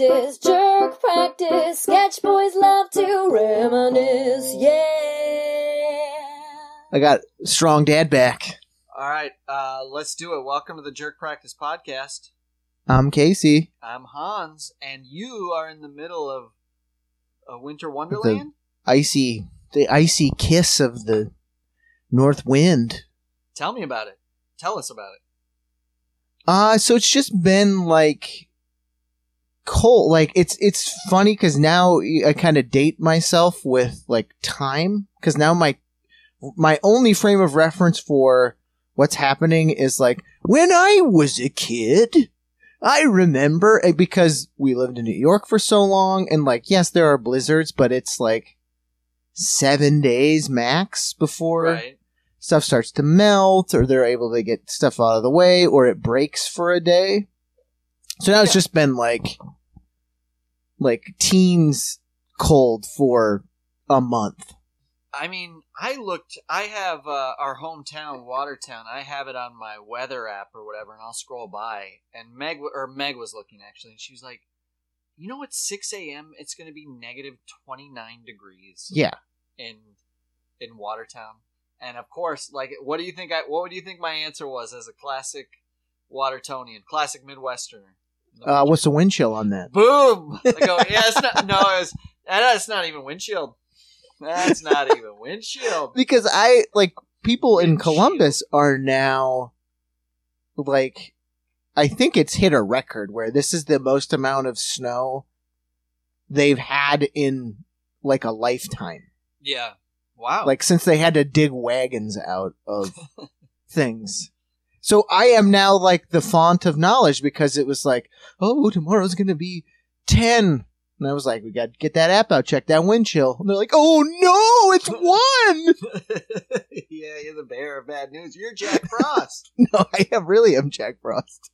practice, jerk practice. Sketch boys love to reminisce, yeah. I got strong dad back. All right, uh, let's do it. Welcome to the Jerk Practice Podcast. I'm Casey. I'm Hans, and you are in the middle of a winter wonderland. Icy, the icy kiss of the north wind. Tell me about it. Tell us about it. Uh, so it's just been like cold. Like it's it's funny because now I kind of date myself with like time because now my my only frame of reference for what's happening is like when I was a kid. I remember eh, because we lived in New York for so long, and like yes, there are blizzards, but it's like seven days max before Right. stuff starts to melt or they're able to get stuff out of the way or it breaks for a day. So now it's just been like like teens cold for a month. I mean, I looked. I have uh, our hometown, Watertown. I have it on my weather app or whatever, and I'll scroll by. And Meg or Meg was looking actually, and she was like, "You know, at six a.m. it's going to be negative twenty nine degrees." Yeah. in in Watertown. And of course, like, what do you think? I what do you think my answer was as a classic Watertonian, classic Midwesterner? Uh, what's the wind chill on that? Boom! I go, yeah, it's not. No, it's that's not even windshield. That's not even windshield. Because I like people in Windshield. Columbus are now like I think it's hit a record where this is the most amount of snow they've had in like a lifetime. Yeah. Wow. like since they had to dig wagons out of things. So I am now like the font of knowledge because it was like, oh, tomorrow's gonna be ten, and I was like, we got to get that app out, check that wind chill, and they're like, oh no, it's one. yeah, you're the bearer of bad news. You're Jack Frost. no, I am really am Jack Frost.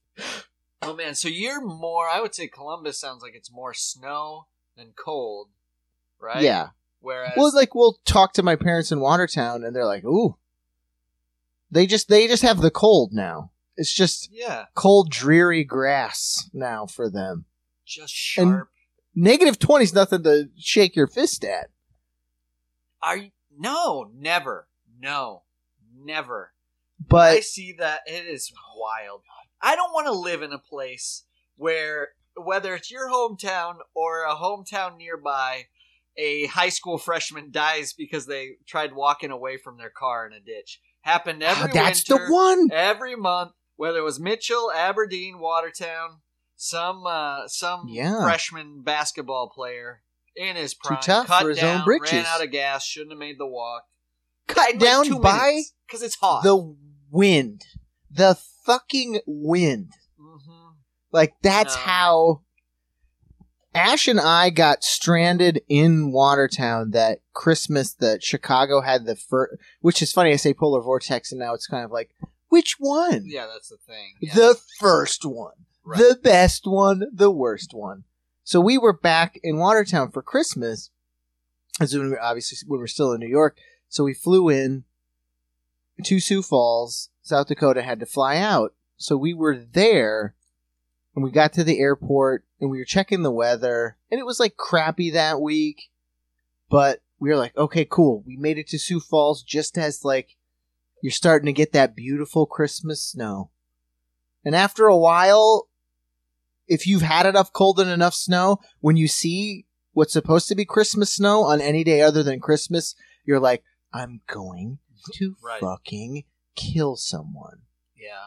oh man, so you're more. I would say Columbus sounds like it's more snow than cold, right? Yeah. Whereas, Well, like we'll talk to my parents in Watertown, and they're like, ooh, they just they just have the cold now. It's just yeah, cold, dreary grass now for them. just And- sharp. Negative twenty is nothing to shake your fist at. Are you? No, never. No, never. But I see that it is wild. I don't want to live in a place where whether it's your hometown or a hometown nearby, a high school freshman dies because they tried walking away from their car in a ditch. Happened every Ah, that's winter, the one. every month, whether it was Mitchell, Aberdeen, Watertown, some uh, some Yeah. freshman basketball player in his prime, tough cut for his down, own britches. ran out of gas, shouldn't have made the walk. Cut down by because it's hot. the wind, the fucking wind. hmm Like that's No. how Ash and I got stranded in Watertown that Christmas that Chicago had the first. Which is funny. I say polar vortex, and now it's kind of like which one? Yeah, that's the thing. Yeah. The first one, Right. the best one, the worst one. So we were back in Watertown for Christmas. As when we obviously when we're still in New York. So we flew in to Sioux Falls, South Dakota. Had to fly out. So we were there, and we got to the airport, and we were checking the weather, and it was like crappy that week. But we were like, okay, cool. We made it to Sioux Falls just as like you're starting to get that beautiful Christmas snow. And after a while, if you've had enough cold and enough snow, when you see what's supposed to be Christmas snow on any day other than Christmas, you're like, I'm going to Right. fucking kill someone. yeah.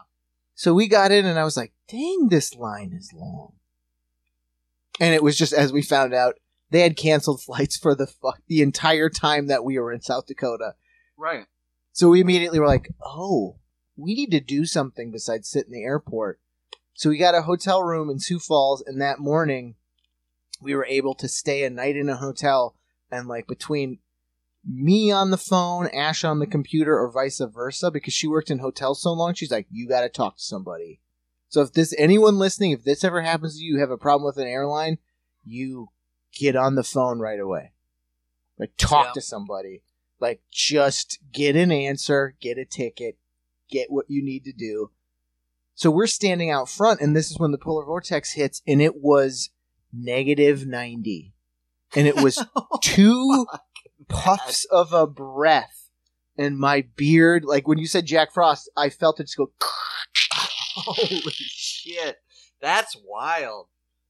So we got in, and I was like, dang, this line is long. And it was just as we found out, they had canceled flights for the fuck the entire time that we were in South Dakota. Right. So we immediately were like, oh, we need to do something besides sit in the airport. So we got a hotel room in Sioux Falls, and that morning we were able to stay a night in a hotel. And like between me on the phone, Ash on the computer, or vice versa, because she worked in hotels so long, she's like, you got to talk to somebody. So if this anyone listening, if this ever happens to you, you have a problem with an airline, you get on the phone right away. Like talk Yeah. to somebody. Like just get an answer, get a ticket, get what you need to do. So we're standing out front, and this is when the polar vortex hits, and it was negative 90. And it was oh two puffs of a breath. And my beard, like when you said Jack Frost, I felt it just go. Holy shit. That's wild.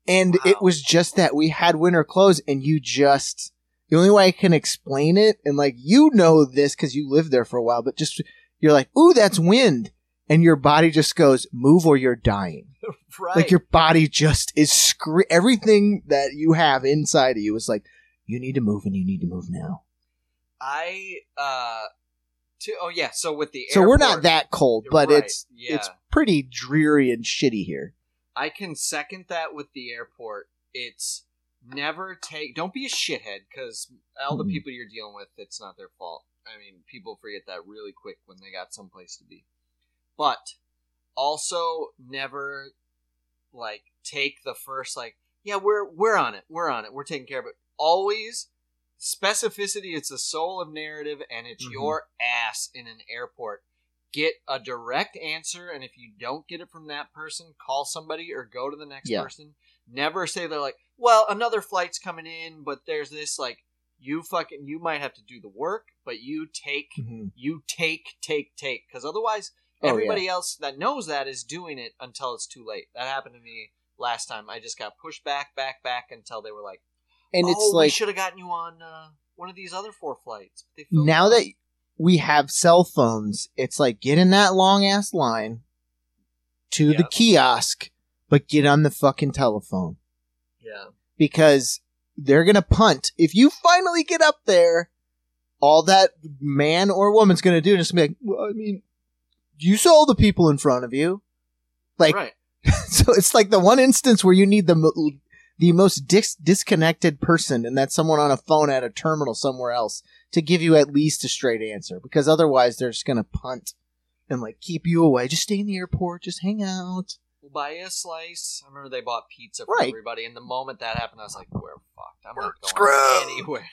And Wow. it was just that we had winter clothes, and you just. The only way I can explain it, and like you know this because you lived there for a while, but just you're like, ooh, that's wind. And your body just goes, move or you're dying. Right. Like your body just is scre- everything that you have inside of you is like, you need to move and you need to move now. I uh to oh yeah, so with the So we're not that cold, but Right, it's yeah. it's pretty dreary and shitty here. I can second that with the airport. It's never take. Don't be a shithead because all the Mhm. people you're dealing with, it's not their fault. I mean, people forget that really quick when they got someplace to be. But also, never like take the first like, yeah, we're we're on it, we're on it, we're taking care of it. Always specificity. It's the soul of narrative, and it's Mhm. your ass in an airport get a direct answer and if you don't get it from that person call somebody or go to the next Yeah. person never say they're like well another flight's coming in but there's this like you fucking you might have to do the work but you take Mhm. you take take take because otherwise Oh, everybody else that knows that is doing it until it's too late that happened to me last time i just got pushed back back back until they were like And oh, it's we like should have gotten you on uh, one of these other four flights But they filled now up. that we have cell phones, it's like get in that long ass line to the kiosk, but get on the fucking telephone yeah because they're gonna punt. If you finally get up there, all that man or woman's gonna do is just be like, well, I mean, you saw the people in front of you. Like, right so it's like the one instance where you need the mo- the most dis- disconnected person, and that's someone on a phone at a terminal somewhere else to give you at least a straight answer, because otherwise they're just gonna punt and like keep you away. Just stay in the airport, just hang out. We'll buy you a slice. I remember they bought pizza for Right. everybody, and the moment that happened, I was like, "We're fucked. I'm We're not going screwed." anywhere.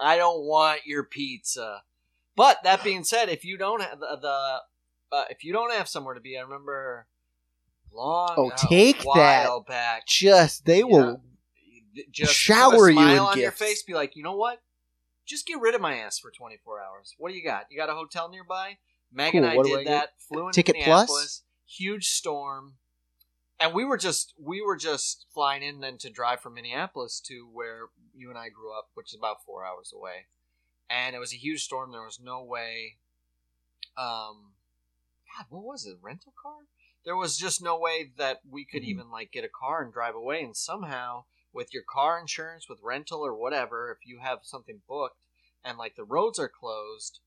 I don't want your pizza." But that being said, if you don't have the, the uh, if you don't have somewhere to be, I remember long Oh, a take that back. Just they will. just shower you smile in on your face. Be like, you know what? Just get rid of my ass for 24 hours. What do you got? You got a hotel nearby? Meg and I did I get? that. Flew into Ticket Plus? Huge storm, and we were just we were just flying in then to drive from Minneapolis to where you and I grew up, which is about four hours away. And it was a huge storm. There was no way. Um, God, what was it? Rental car? There was just no way that we could Mhm. even like get a car and drive away. And somehow, with your car insurance, with rental or whatever, if you have something booked and like the roads are closed,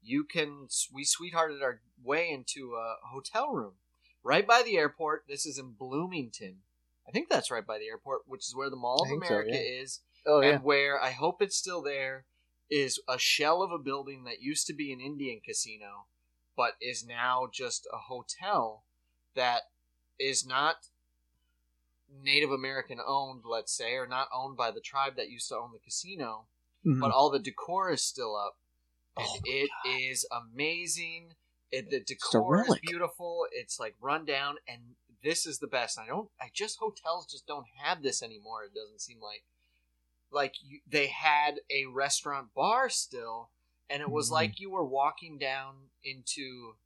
you can. We sweethearted our way into a hotel room right by the airport. This is in Bloomington. I think that's right by the airport, which is where the Mall of think so, America yeah. is Oh and where I hope it's still there is a shell of a building that used to be an Indian casino, but is now just a hotel that is not Native American owned, let's say, or not owned by the tribe that used to own the casino, Mhm. but all the decor is still up. And Oh it is amazing. It, the decor is beautiful. It's like run down, and this is the best. I don't. I just hotels just don't have this anymore. It doesn't seem like like you, they had a restaurant bar still, and it was Mhm. like you were walking down into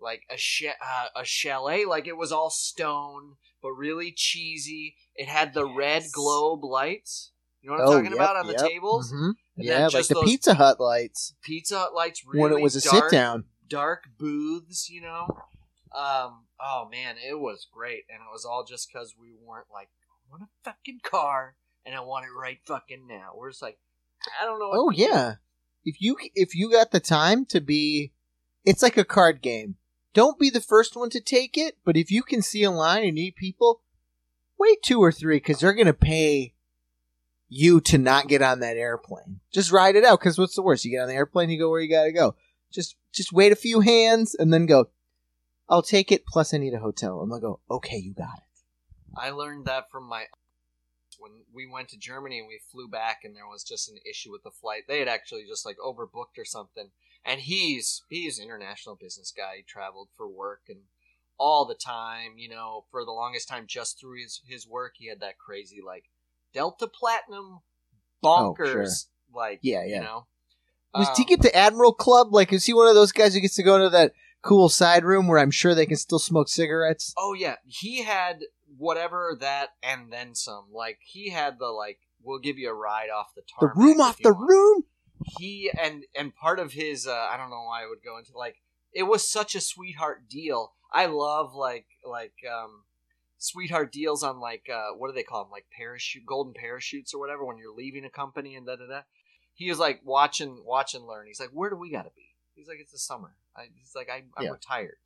like a ch- uh, a chalet. Like it was all stone, but really cheesy. It had the red globe lights. You know what I'm Oh, talking yep, about on yep. the tables? Mhm. Yeah, like the Pizza Hut lights Pizza Hut lights really when it was a dark, sit down. dark booths, you know. Um, oh man, it was great, and it was all just because we weren't like, I want a fucking car, and I want it right fucking now. We're just like, I don't know. Oh yeah. If you if you got the time to be it's like a card game. Don't be the first one to take it, but if you can see a line and need people, wait two or three cuz they're going to pay you to not get on that airplane. Just ride it out cuz what's the worst? You get on the airplane, you go where you got to go. Just just wait a few hands and then go I'll take it plus I need a hotel. And they'll go, "Okay, you got it." I learned that from my when we went to Germany and we flew back and there was just an issue with the flight. They had actually just like overbooked or something. And he's he's an international business guy. He traveled for work and all the time, you know, for the longest time just through his his work he had that crazy like Delta Platinum bonkers. Oh, sure. Like Yeah, you yeah. know. Was Um, he get the Admiral Club? Like, is he one of those guys who gets to go to that cool side room where I'm sure they can still smoke cigarettes? Oh yeah, he had whatever that and then some. Like he had the like, we'll give you a ride off the tarmac. The room off the want. room? He and and part of his, uh, I don't know why I would go into like it was such a sweetheart deal. I love like like um sweetheart deals on like uh what do they call them like parachute golden parachutes or whatever when you're leaving a company and da da da. He was like watching watch and learn. He's like, where do we got to be? He's like, it's the summer. I, he's like, I, I'm Yeah. retired.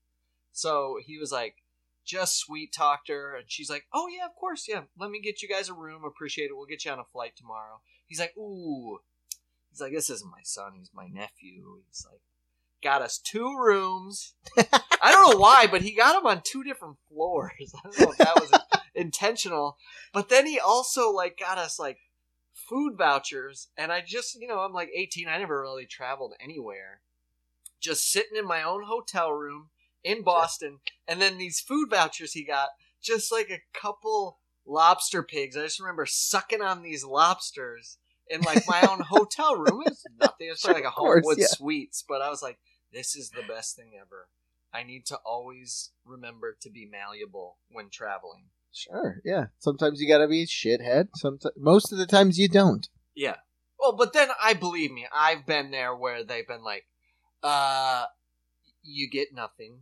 So he was like, just sweet talked her, and she's like, "Oh yeah, of course, yeah. Let me get you guys a room. Appreciate it. We'll get you on a flight tomorrow." He's like, "Ooh," he's like, "This isn't my son. He's my nephew." He's like, "Got us two rooms." I don't know why, but he got them on two different floors. I don't know if that was intentional, but then he also like got us like food vouchers, and I just, you know, I'm like 18. I never really traveled anywhere. Just sitting in my own hotel room in Boston, and then these food vouchers he got, just like a couple lobster pigs. I just remember sucking on these lobsters in like my own hotel room. It's nothing. It's Sure, like a course, Homewood yeah. Suites, but I was like, this is the best thing ever. I need to always remember to be malleable when traveling. Sure, yeah. Sometimes you gotta be a shithead. Sometimes, most of the times you don't. Yeah. Well, but then I believe me, I've been there where they've been like, uh, you get nothing.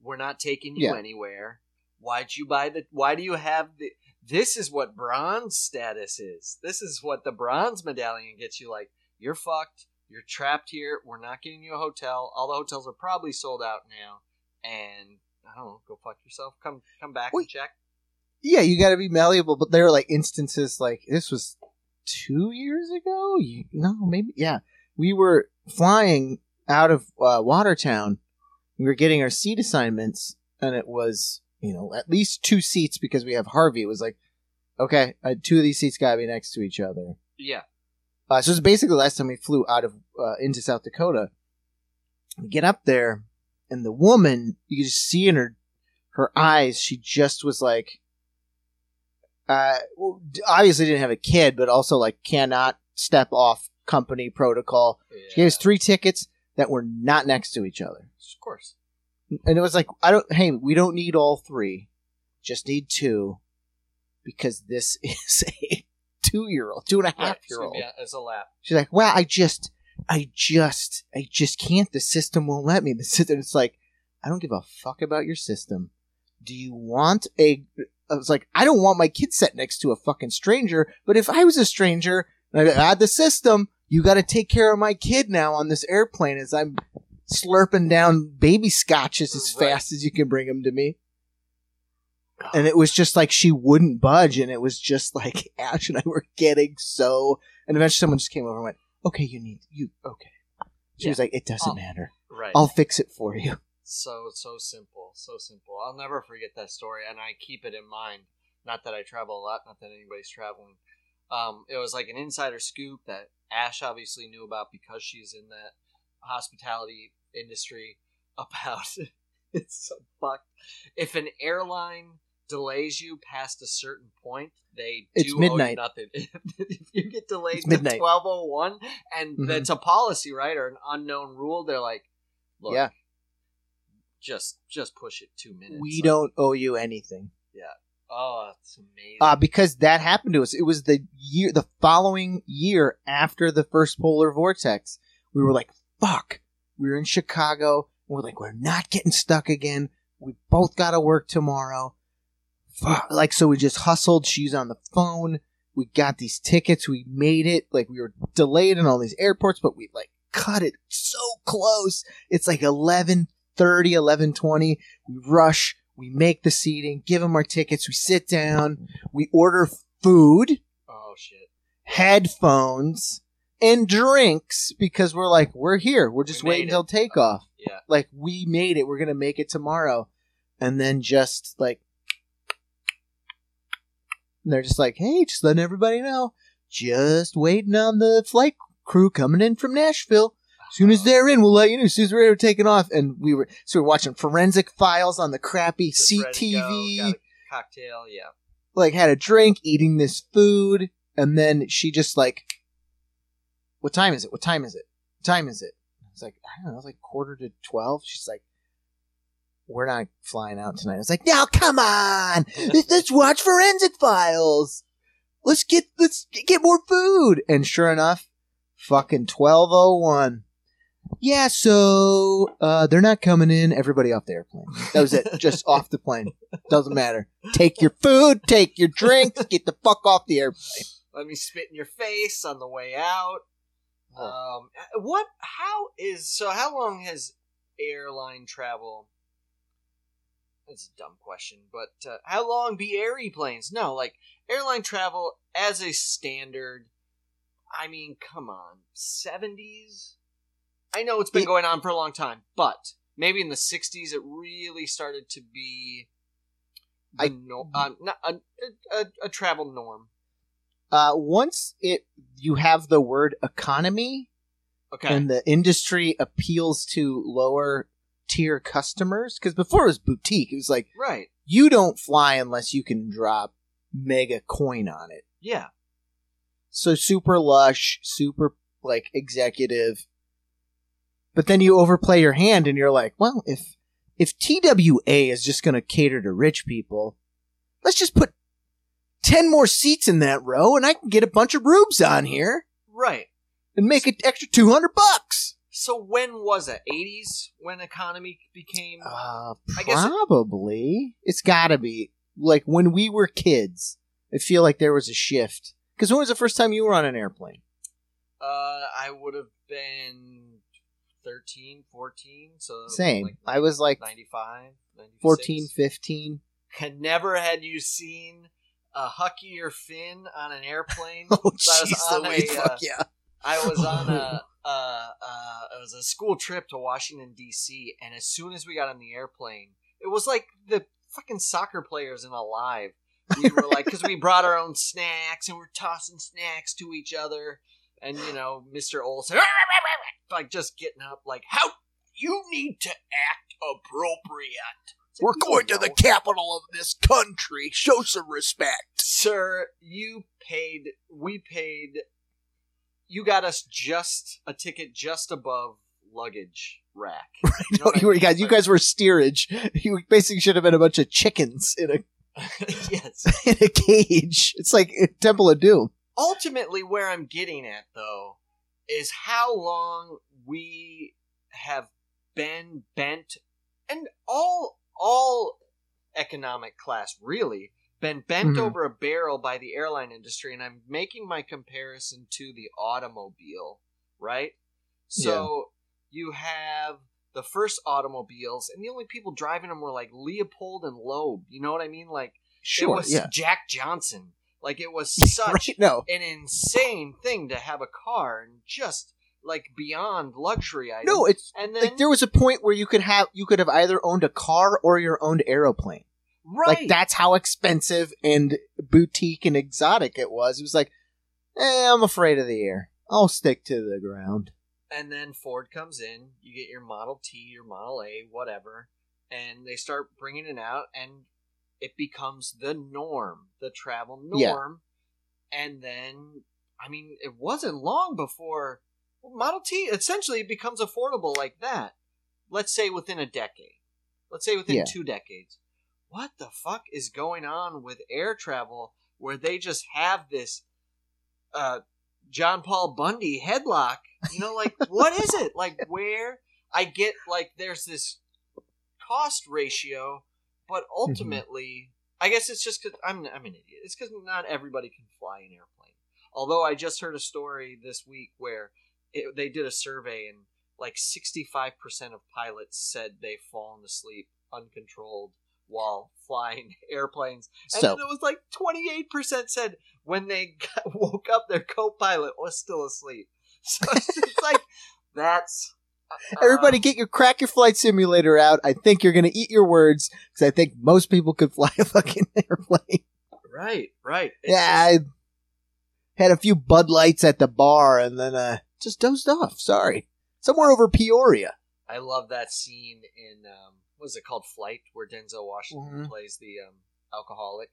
We're not taking you Yeah. anywhere. Why'd you buy the, why do you have the, this is what bronze status is. This is what the bronze medallion gets you. Like, you're fucked. You're trapped here. We're not getting you a hotel. All the hotels are probably sold out now. And, I don't know, go fuck yourself. Come, come back and check. Yeah, you gotta be malleable. But there are like instances like this was two years ago. You, no, maybe yeah. We were flying out of uh, Watertown. We were getting our seat assignments, and it was you know at least two seats because we have Harvey. It was like okay, uh, two of these seats gotta be next to each other. Yeah. Uh, so it's basically the last time we flew out of uh, into South Dakota. We get up there, and the woman you could just see in her her eyes. She just was like, uh, obviously didn't have a kid, but also like cannot step off company protocol. She gave us three tickets that were not next to each other, Of course. and it was like, I don't. Hey, we don't need all three. Just need two, because this is a two year old, two and a half year old. Yeah, it's a lap. She's like, well, I just, I just, I just can't. The system won't let me. The system, it's like, I don't give a fuck about your system. Do you want a, I was like, I don't want my kid set next to a fucking stranger, but if I was a stranger and I had the system, you got to take care of my kid now on this airplane as I'm slurping down baby scotches as Right. fast as you can bring them to me. And it was just like she wouldn't budge, and it was just like Ash and I were getting so. And eventually, someone just came over and went, "Okay, you need you okay." She Yeah. was like, "It doesn't Oh. matter. Right. I'll fix it for you." so so simple, so simple. I'll never forget that story, and I keep it in mind. Not that I travel a lot, not that anybody's traveling. Um, it was like an insider scoop that Ash obviously knew about because she's in that hospitality industry. About it's so fucked. If an airline delays you past a certain point, they It's do midnight. owe you nothing. if you get delayed It's to twelve oh one, and Mhm. that's a policy, right, or an unknown rule, they're like, look, Yeah. just just push it two minutes. We Like, don't owe you anything. Oh, it's amazing. Uh, because that happened to us. It was the year, the following year after the first polar vortex. We were like, fuck. We were in Chicago. And we're like, we're not getting stuck again. We both got to work tomorrow. Fuck. Like, so we just hustled. She's on the phone. We got these tickets. We made it. Like, we were delayed in all these airports, but we like cut it so close. It's like 11 11.20. We rush. We make the seating, give them our tickets. We sit down. We order food, oh shit. headphones, and drinks because we're like, we're here. We're just We waiting until it. takeoff. Yeah. Like, we made it. We're going to make it tomorrow. And then just like, and they're just like, hey, just letting everybody know. Just waiting on the flight crew coming in from Nashville. As soon as they're in, we'll let you know. As soon as we're taking off, and we were so we we're watching forensic files on the crappy CTV. cocktail, yeah. like had a drink, eating this food, and then she just like, "What time is it? What time is it? What time is it?" It's like I don't know, it's like quarter to twelve. She's like, "We're not flying out tonight." I was like, "Now, come on, let's, let's watch Forensic Files. Let's get let's get more food." And sure enough, fucking twelve oh one. Yeah, so uh, they're not coming in. Everybody off the airplane. That was it. Just off the plane. Doesn't matter. Take your food, take your drinks, get the fuck off the airplane. Let me spit in your face on the way out. Um, what? How is so? How long has airline travel? That's a dumb question, but uh, how long be airy planes? No, like airline travel as a standard. I mean, come on, seventies. I know it's been It- going on for a long time, but maybe in the '60s it really started to be. I- no, uh, not a, a, a travel norm. Uh, once it you have the word economy Okay, and the industry appeals to lower tier customers, because before it was boutique, it was like right, you don't fly unless you can drop mega coin on it. yeah. So super lush, super like executive. But then you overplay your hand and you're like, well, if if TWA is just going to cater to rich people, let's just put 10 more seats in that row and I can get a bunch of rubes on here Right. and make an extra 200 bucks. So when was it? 80s when economy became Uh, I guess it- probably. It, has got to be like when we were kids. I feel like there was a shift. Because when was the first time you were on an airplane? uh I would have been 13, 14, so Same. like I was like 95, 96. 14, 15. And never had you seen a Hucky or Finn on an airplane. Oh, was jeez on Louise, a, fuck uh, yeah. I was on a uh, uh, it was a school trip to Washington D.C. and as soon as we got on the airplane, it was like the fucking soccer players in Alive. We were like, because we brought our own snacks and we're tossing snacks to each other, and you know, Mister Olson, like just getting up, like, how you need to act appropriate. Like, We're "You don't know." capital of this country. Show some respect. sir, you paid, we paid, you got us just a ticket just above luggage rack. You know No, you, mean? guys, you guys were steerage. You basically should have been a bunch of chickens in a yes. in a cage. It's like uh, Temple of Doom. Ultimately, where I'm getting at, though, is how long we have been bent, and all all economic class really been bent Mhm. over a barrel by the airline industry, and I'm making my comparison to the automobile, right? So you have the first automobiles, and the only people driving them were like Leopold and Loeb. You know what I mean? Like it was yeah. Jack Johnson. Like it was such Right? No. an insane thing to have a car and just like beyond luxury. No, it's and then like there was a point where you could have you could have either owned a car or your owned aeroplane. right. Like that's how expensive and boutique and exotic it was. It was like, eh, I'm afraid of the air. I'll stick to the ground. And then Ford comes in, you get your Model T, your Model A, whatever, and they start bringing it out, and it becomes the norm, the travel Yeah. norm. And then, I mean, it wasn't long before well, Model T essentially becomes affordable like that. Let's say within a decade. Let's say within Yeah. two decades. What the fuck is going on with air travel where they just have this uh, John Paul Bundy headlock? You know, like, what is it? Like, where I get, like, there's this cost ratio, but mm-hmm. ultimately, I guess it's just because I'm, I'm an idiot. It's because not everybody can fly an airplane. Although I just heard a story this week where it, they did a survey and like 65% of pilots said they've fallen asleep uncontrolled while flying airplanes. And So then it was like 28% said when they got, woke up, their co pilot was still asleep. So it's like, that's. Everybody, get your crack your flight simulator out. I think you're gonna eat your words because I think most people could fly a fucking airplane. Right, right. It's yeah, just- I had a few Bud Lights at the bar and then uh, just dozed off. Sorry, somewhere over Peoria. I love that scene in um, what is it called, Flight, where Denzel Washington Mhm. plays the um, alcoholic,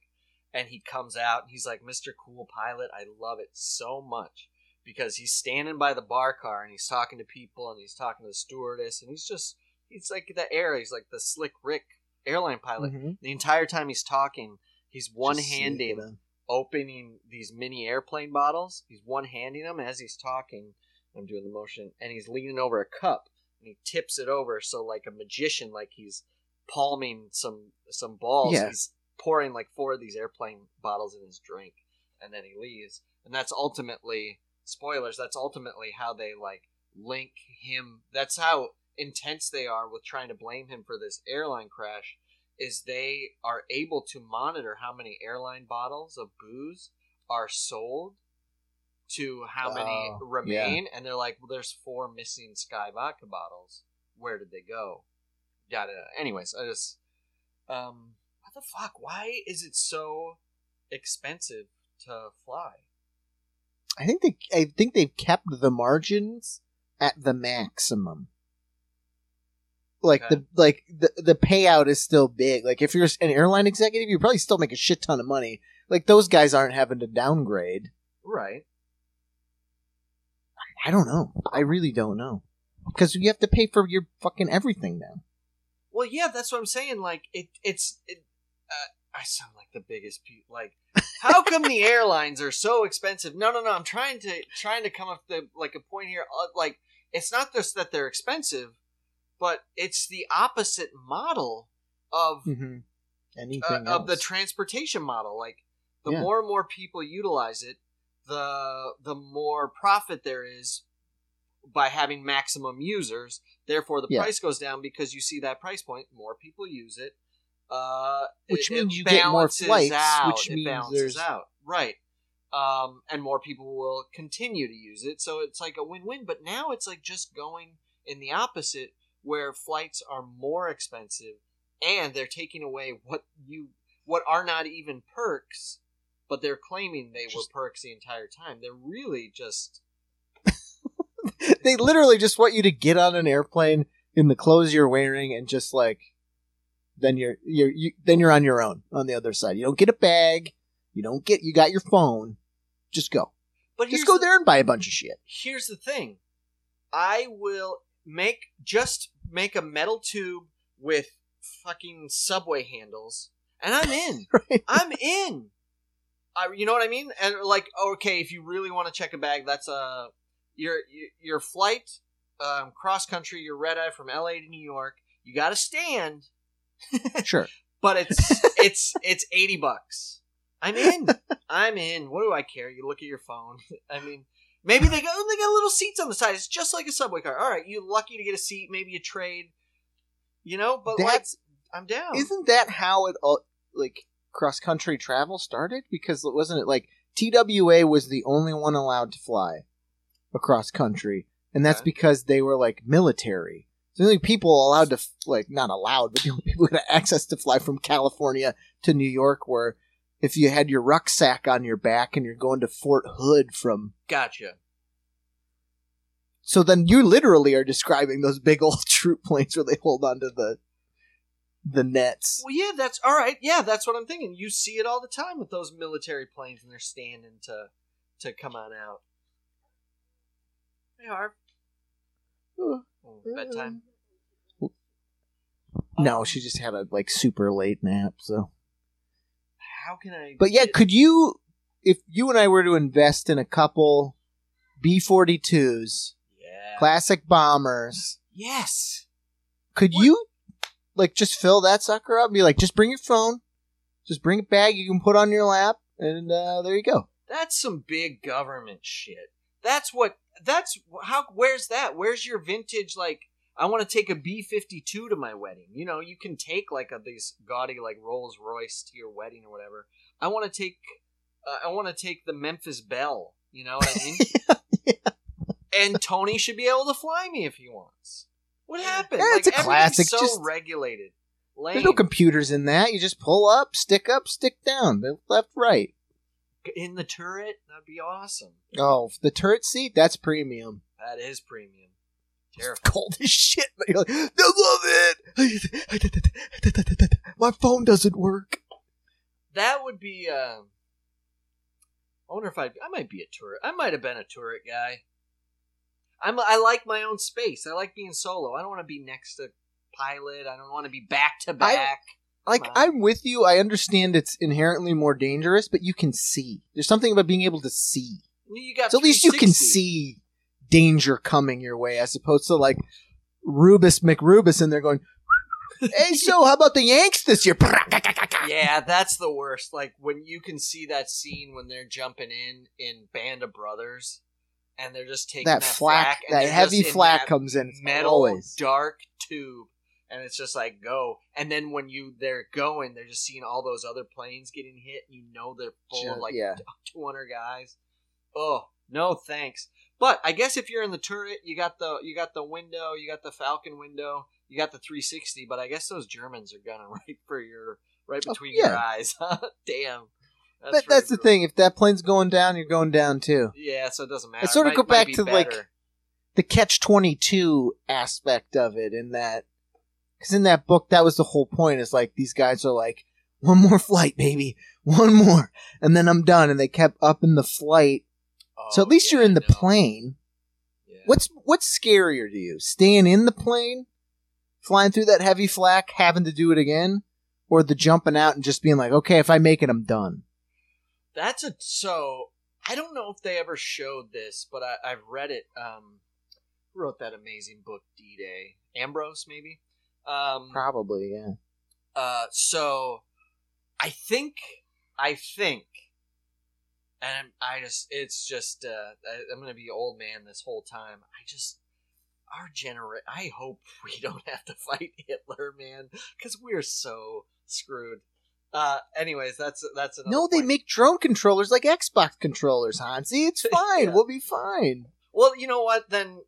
and he comes out and he's like Mr. Cool Pilot. I love it so much because he's standing by the bar car and he's talking to people and he's talking to the stewardess and he's just he's like the air. He's like the slick Rick airline pilot. Mhm. The entire time he's talking, he's one Just sneaking handing opening these mini airplane bottles. He's one handing them as he's talking. I'm doing the motion, and he's leaning over a cup and he tips it over so like a magician, like he's palming some some balls. Yeah. He's pouring like four of these airplane bottles in his drink, and then he leaves. And that's ultimately spoilers. That's ultimately how they like link him. That's how intense they are with trying to blame him for this airline crash is they are able to monitor how many airline bottles of booze are sold to how many Oh, remain and they're like well there's four missing Skyy vodka bottles where did they go yada yada. anyways i just um what the fuck why is it so expensive to fly I think they I think they've kept the margins at the maximum. Like Okay. the like the the payout is still big. Like if you're an airline executive, you probably still make a shit ton of money. Like those guys aren't having to downgrade. right I don't know. I really don't know. Because you have to pay for your fucking everything now. Well, yeah, that's what I'm saying. Like it, it's. It, uh, I sound like the biggest. Pe- like, how come the airlines are so expensive? No, no, no. I'm trying to trying to come up with like a point here. Uh, like, it's not just that they're expensive, but it's the opposite model of Mm-hmm. uh, Anything of the transportation model. Like, the Yeah. more and more people utilize it, the the more profit there is by having maximum users. Therefore, the Yeah. price goes down because you see that price point. More people use it, uh, Which it- means it you get more flights, out. which it means balances there's- out. Right. Um, and more people will continue to use it, so it's like a win-win. But now it's like just going in the opposite, where flights are more expensive, and they're taking away what you what are not even perks, but they're claiming they were perks the entire time. They're really just they literally just want you to get on an airplane in the clothes you're wearing and just like then you're you're you, then you're on your own on the other side. You don't get a bag. You don't get you got your phone. Just go. but Just go there and buy a bunch of shit. here's the thing i will make just make a metal tube with fucking subway handles and i'm in Right? i'm in I, you know what i mean and like okay if you really want to check a bag that's uh your your flight um, cross country your red eye from la to new york you gotta stand Sure. but it's it's it's 80 bucks. I'm in. I'm in. What do i care? You look at your phone. I mean maybe they got they got little seats on the side. It's just like a subway car. All right you lucky to get a seat. Maybe you trade you know but like i'm down. isn't that how it all like cross country travel started? Because wasn't it like TWA was the only one allowed to fly across country, and that's Okay. because they were like military. So the only people allowed to like not allowed, but the only people who had access to fly from California to New York were if you had your rucksack on your back and you're going to Fort Hood from. gotcha So then you literally are describing those big old troop planes where they hold onto the the nets. well yeah that's all right yeah that's what i'm thinking you see it all the time with those military planes and they're standing to to come on out they are bedtime No, she just had a like super late nap. So, how can i but yeah, could you, if you and I were to invest in a couple B forty twos, yeah classic bombers, yes could What? you like just fill that sucker up and be like, just bring your phone, just bring a bag you can put on your lap, and uh, there you go. That's some big government shit. That's what. That's how. Where's that? Where's your vintage? Like, I want to take a B fifty two to my wedding. You know, you can take like a these gaudy like Rolls Royce to your wedding or whatever. I want to take. Uh, I want to take the Memphis Belle. You know what I mean? And Tony should be able to fly me if he wants. What happened? Yeah, it's like, a classic, So just- regulated. Lame. There's no computers in that. You just pull up, stick up, stick down, left, right. In the turret. That'd be awesome. Oh, the turret seat, that's premium. That is premium. Terrifying. cold as shit. But you're like, I love it. My phone doesn't work. that would be. Uh, I wonder if I I might be a turret. I might have been a turret guy. I'm I like my own space. I like being solo. I don't want to be next to pilot. I don't want to be back to back. Like on. I'm with you. I understand it's inherently more dangerous, but you can see. There's something about being able to see. You got So at least you can see danger coming your way, as opposed to like Rubus McRubus in there going, "Hey, so how about the Yanks this year?" Yeah, that's the worst. Like when you can see that scene when they're jumping in in Band of Brothers, and they're just taking that that, flak, and that heavy flak that comes in. It's metal always. dark tube, and it's just like go. And then when you they're going, they're just seeing all those other planes getting hit. And you know they're full of like yeah. 200 guys. Oh no, thanks. But I guess if you're in the turret, you got the you got the window, you got the Falcon window, you got the 360. But I guess those Germans are gonna right for your right Oh, between your yeah. eyes. Damn. But pretty that's the thing. If that plane's going down, you're going down too. Yeah, so it doesn't matter. It sort of Might- go back be to, like, the catch 22 aspect of it in that because in that book that was the whole point is like these guys are like one more flight baby one more and then i'm done and they kept up in the flight so Oh, at least yeah, you're in the plane Yeah. what's what's scarier to you staying in the plane flying through that heavy flak having to do it again or the jumping out and just being like okay if i make it i'm done That's a so. I don't know if they ever showed this, but I, I've read it. Um, wrote that amazing book, D Day? Ambrose, maybe. Um, probably yeah uh, so I think, I think, and I just, it's just, uh, I, I'm gonna be old man this whole time. I just, our generation. I hope we don't have to fight Hitler, man, because we're so screwed. Uh, anyways, that's that's another. no they make drone controllers like xbox controllers hansi it's fine Yeah. we'll be fine Well, you know what? Then,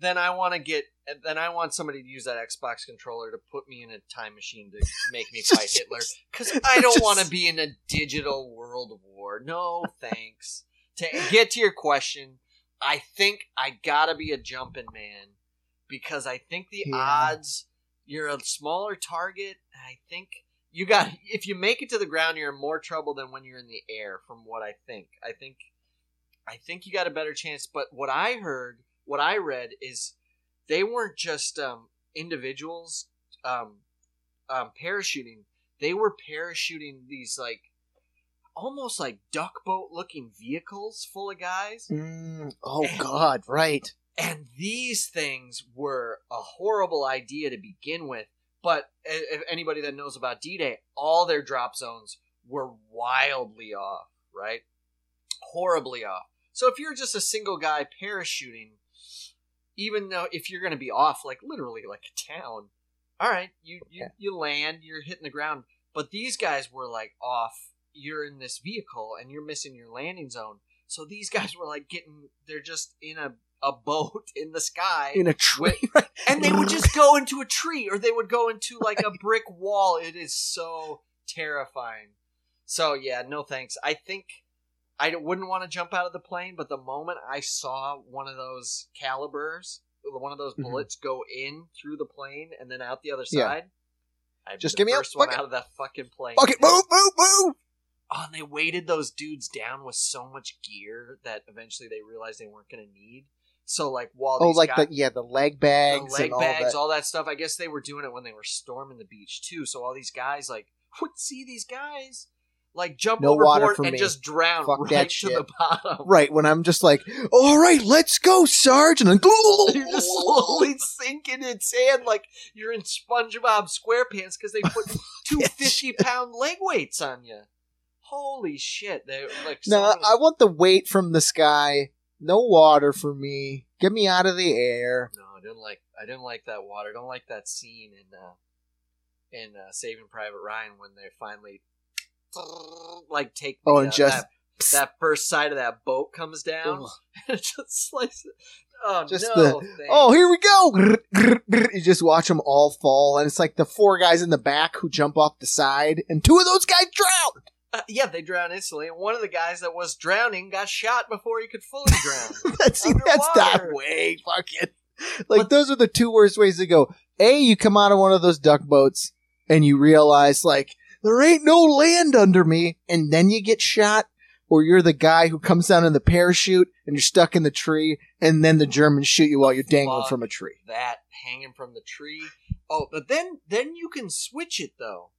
then I want to get. Then I want somebody to use that Xbox controller to put me in a time machine to make me fight Hitler. Because I don't want to be in a digital world war. No, thanks. to get to your question, I think I gotta be a jumping man because I think the Yeah. odds you're a smaller target. I think you got if you make it to the ground, you're in more trouble than when you're in the air. From what I think, I think I think you got a better chance. But what I heard, what I read is they weren't just um, individuals um, um, parachuting. They were parachuting these like almost like duck boat looking vehicles full of guys. Mm, oh God, right. And these things were a horrible idea to begin with. But if anybody that knows about D Day, all their drop zones were wildly off, right? Horribly off. So if you're just a single guy parachuting, even though if you're going to be off, like literally like a town, all right, you, you, Yeah. you land, you're hitting the ground. But these guys were like off. You're in this vehicle and you're missing your landing zone. So these guys were like getting, they're just in a, a boat in the sky. In a tree. and they would just go into a tree or they would go into like a brick wall. It is so terrifying. So yeah, no thanks. I think I wouldn't want to jump out of the plane, but the moment I saw one of those calibers, one of those Mhm. bullets go in through the plane and then out the other Yeah. side, I'd Just be give me a first one out of that fucking plane. Okay, move, move, move. Oh, and they weighted those dudes down with so much gear that eventually they realized they weren't going to need. So like while Oh, these like guys, the yeah, the leg bags, the leg and all bags, that. all that stuff. I guess they were doing it when they were storming the beach too. So all these guys like would see these guys like jump No overboard and me. just drown Fuck right to shit. the bottom. Right when I'm just like, all right, let's go, Sarge, and then You're just slowly sinking in sand like you're in SpongeBob SquarePants because they put two 50 pound leg weights on you. Holy shit! They like No, I want the weight from the sky. No water for me. Get me out of the air. No, I didn't like. I didn't like that water. I don't like that scene in uh, in uh, Saving Private Ryan when they finally like take. Oh, the, and uh, just that, that first side of that boat comes down. And it just slices. Oh Just no! the- Oh, here we go! You just watch them all fall, and it's like the four guys in the back who jump off the side, and two of those guys drown. Uh, yeah, they drown instantly. And one of the guys that was drowning got shot before he could fully drown. That's see, that's Underwater. way fucking. Like But- those are the two worst ways to go. A, you come out of one of those duck boats and you realize like there ain't no land under me. And then you get shot, or you're the guy who comes down in the parachute and you're stuck in the tree, and then the Germans shoot you while you're dangling Fuck from a tree. that hanging from the tree. Oh, but then then you can switch it though.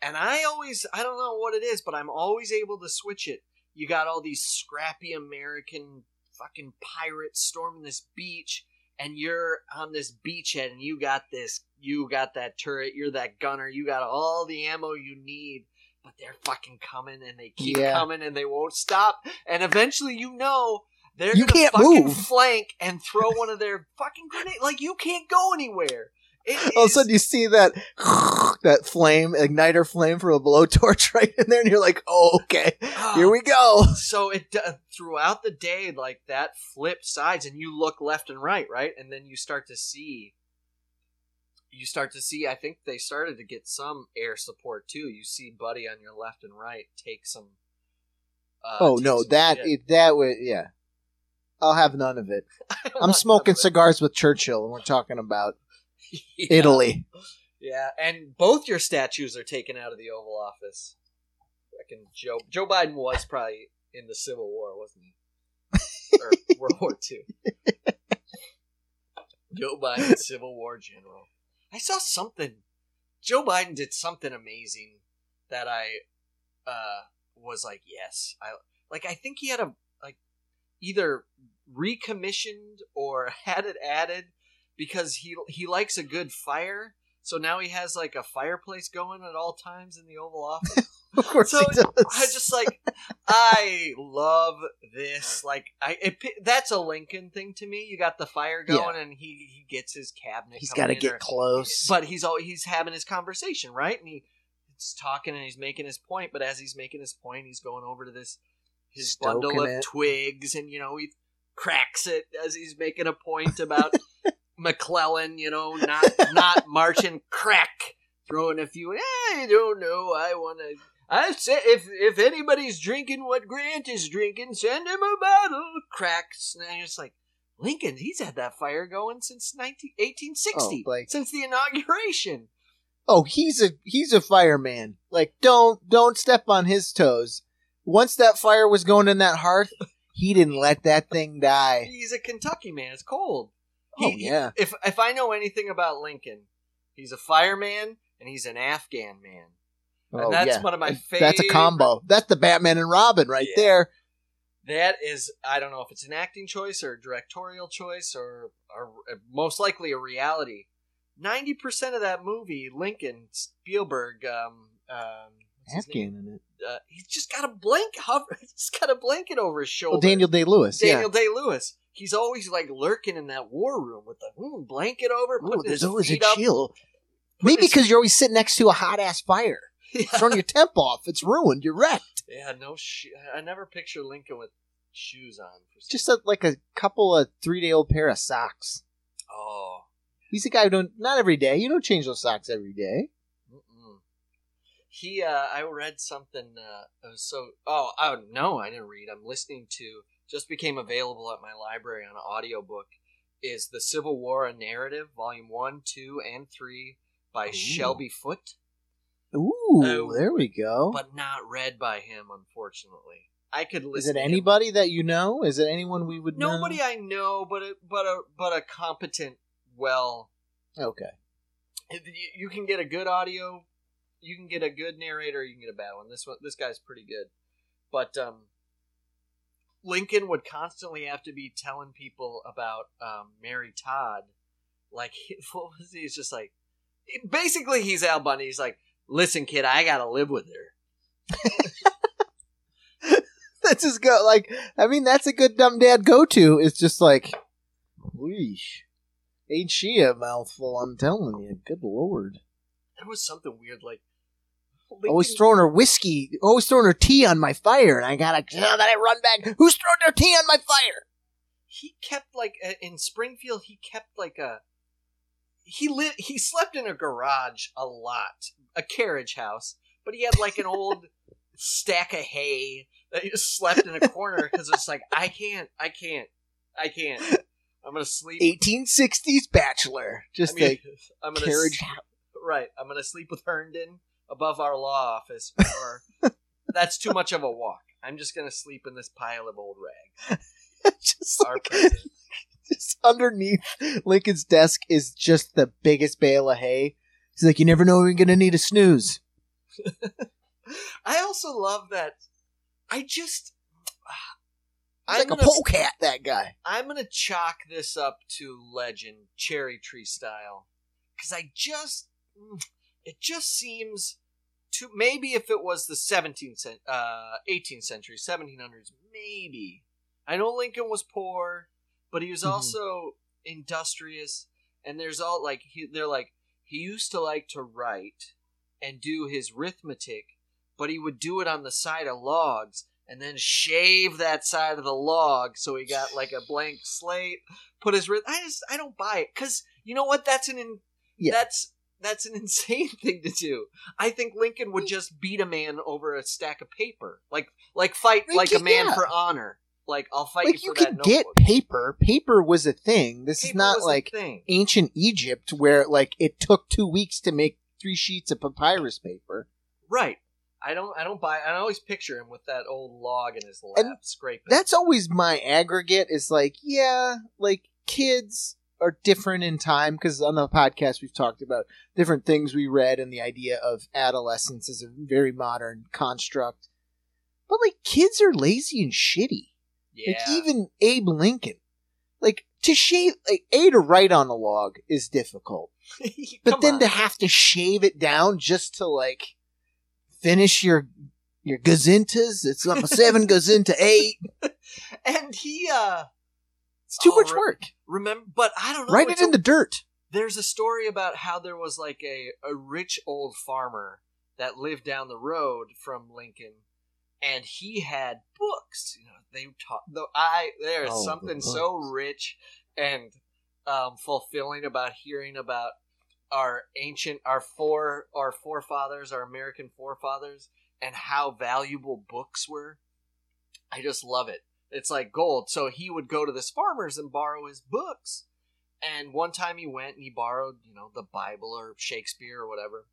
And I always I don't know what it is, but I'm always able to switch it. You got all these scrappy American fucking pirates storming this beach and you're on this beachhead and you got this you got that turret, you're that gunner, you got all the ammo you need. But they're fucking coming and they keep Yeah. coming and they won't stop. And eventually you know they're You gonna can't fucking move. flank and throw one of their fucking grenades. Like you can't go anywhere. It All of a sudden, you see that that flame, igniter flame from a blowtorch right in there, and you're like, "Oh, okay, Ah. here we go." So it throughout the day, like that flipped sides, and you look left and right, right, and then you start to see. You start to see. I think they started to get some air support too. You see Buddy on your left and right take some. Uh, oh take no, some that it, that would yeah. I'll have none of it. I'm smoking none of it. cigars with Churchill, and we're talking about Yeah. Italy. Yeah, and both your statues are taken out of the Oval Office. I reckon Joe Joe Biden was probably in the Civil War, wasn't he? or World War Two. Joe Biden, Civil War general. I saw something. Joe Biden did something amazing that I uh, was like, yes, I like. I think he had a like either recommissioned or had it added because he he likes a good fire. So now he has like a fireplace going at all times in the Oval Office. Of course, So, he does. I just like I love this. Like I, it, that's a Lincoln thing to me. You got the fire going, and he he gets his cabinet. He's got to get or- close. but he's all he's having his conversation, right? And he, he's talking and he's making his point. But as he's making his point, he's going over to this his bundle of it. twigs, and you know he cracks it as he's making a point about McClellan, you know, not not marching, crack, throwing a few. Eh, I don't know. I want to. I say if if anybody's drinking what Grant is drinking, send him a bottle. Cracks, and it's like Lincoln. He's had that fire going since 19, 1860, Oh, like- since the inauguration. oh, he's a he's a fireman. Like, don't don't step on his toes. Once that fire was going in that hearth, he didn't let that thing die. He's a Kentucky man. It's cold. Oh He- yeah, If if I know anything about Lincoln, he's a fireman and he's an Afghan man. And oh, that's yeah. one of my favorite. That's a combo. That's the Batman and Robin right Yeah. there. That is, I don't know if it's an acting choice or a directorial choice or, or most likely a reality. Ninety percent of that movie, Lincoln Spielberg, um, um, what's his name? Afghan in it. Uh, he's just got a blanket hover. He's got a blanket over his shoulder. Oh, Daniel Day Lewis. Daniel Day Lewis. He's always like lurking in that war room with the mm, blanket over. Ooh, there's always a chill. Maybe his- because you're always sitting next to a hot ass fire. Yeah. Throwing your temp off. It's ruined. You're wrecked. Yeah, no shoe. I never picture Lincoln with shoes on. Just a, like a couple of three day old pair of socks. oh, He's a guy who don't not every day. You don't change those socks every day. Mm-mm. He, uh, I read something. Uh, it was so. Oh, oh no, I didn't read. I'm listening to. Just became available at my library on audiobook. Is the Civil War a narrative, Volume One, Two, and Three by Ooh. Shelby Foote, Ooh, Oh. there we go. but not read by him, unfortunately. I could listen. Is it anybody that you know? Is it anyone we would Nobody know? I know, but a, but a but a competent, well Okay. you, you can get a good audio you can get a good narrator you can get a bad one this one this guy's pretty good but um lincoln would constantly have to be telling people about um, mary todd like what was he he's just like basically he's al bundy he's like listen kid i gotta live with her That's just go like I mean that's a good dumb dad go to. It's just like Weesh. Ain't she a mouthful, I'm telling you. Good lord. there was something weird like Always throwing her whiskey, always throwing her tea on my fire, and I gotta, now that I run back, who's throwing their tea on my fire? he kept like uh, in Springfield. He kept like a he lit. He slept in a garage a lot, a carriage house, but he had like an old stack of hay that he just slept in a corner because it's like I can't, I can't, I can't. I'm gonna sleep. 1860s bachelor. Just I mean, I'm gonna carriage s- right. I'm gonna sleep with Herndon above our law office, or that's too much of a walk. I'm just gonna sleep in this pile of old rags. just, Our like, president. just underneath Lincoln's desk is just the biggest bale of hay. He's like, you never know when you're gonna need a snooze. I also love that. I just. He's I'm like gonna, a polecat, that guy. I'm gonna chalk this up to legend, cherry tree style, because I just, mm, it just seems to maybe if it was the 17th, uh, 18th century, 1700s, maybe. I know Lincoln was poor, but he was Mhm. also industrious, and there's all like he, they're like he used to like to write and do his arithmetic, but he would do it on the side of logs and then shave that side of the log so he got like a blank slate. Put his. I just I don't buy it because you know what? That's an in, Yeah. that's that's an insane thing to do. I think Lincoln would mm. just beat a man over a stack of paper, like like fight Like, like a man yeah. for honor. Like I'll fight Like you you for can that get notebook. paper. Paper was a thing. This is not like ancient Egypt where like it took two weeks to make three sheets of papyrus paper. Right. I don't. I don't buy. I always picture him with that old log in his lap, And scraping. That's always my aggregate. Is like, yeah, like kids are different in time because on the podcast we've talked about different things we read and the idea of adolescence is a very modern construct. But like kids are lazy and shitty. yeah. Like even Abe Lincoln, like to shave, like a to write on a log is difficult, but then on. to have to shave it down just to like finish your your gazintas, it's um, seven goes into eight. and he uh It's too Oh, much re- work. remember, but I don't know. Write it in a- the dirt. There's a story about how there was like a a rich old farmer that lived down the road from Lincoln, and he had books. You know, they taught. The I there is Oh, the something so rich and um, fulfilling about hearing about our ancient, our four, our forefathers, our American forefathers, and how valuable books were. I just love it. It's like gold. So he would go to this farmer's and borrow his books. And one time he went and he borrowed, you know, the Bible or Shakespeare or whatever.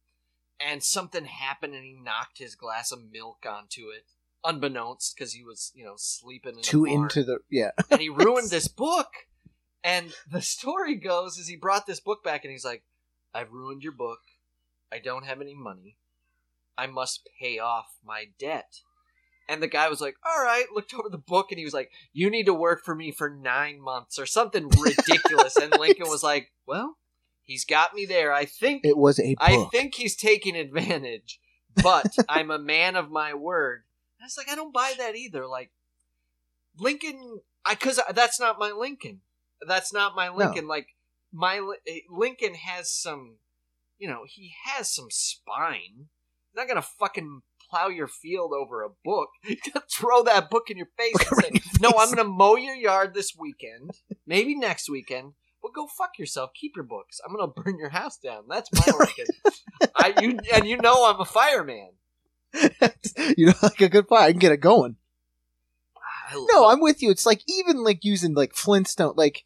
And something happened and he knocked his glass of milk onto it, unbeknownst, because he was, you know, sleeping in a Too into the yeah. and he ruined this book. And the story goes is he brought this book back and he's like, I've ruined your book. I don't have any money. I must pay off my debt. And the guy was like, All right, looked over the book and he was like, You need to work for me for nine months or something ridiculous. and Lincoln was like, Well, he's got me there. I think It was a book. I think he's taking advantage, but I'm a man of my word. And was like I don't buy that either. Like Lincoln, I because that's not my Lincoln. That's not my Lincoln. Like my eh, Lincoln has some, you know, he has some spine. He's not gonna fucking plow your field over a book. Throw that book in your face and say, Right in your "No, I'm gonna mow your yard this weekend. Maybe next weekend." Well, go fuck yourself. Keep your books. I'm gonna burn your house down. That's my Lincoln. I you and you know I'm a fireman. you know, like a good fire. I can get it going. No, love- I'm with you. It's like even like using like Flintstone, like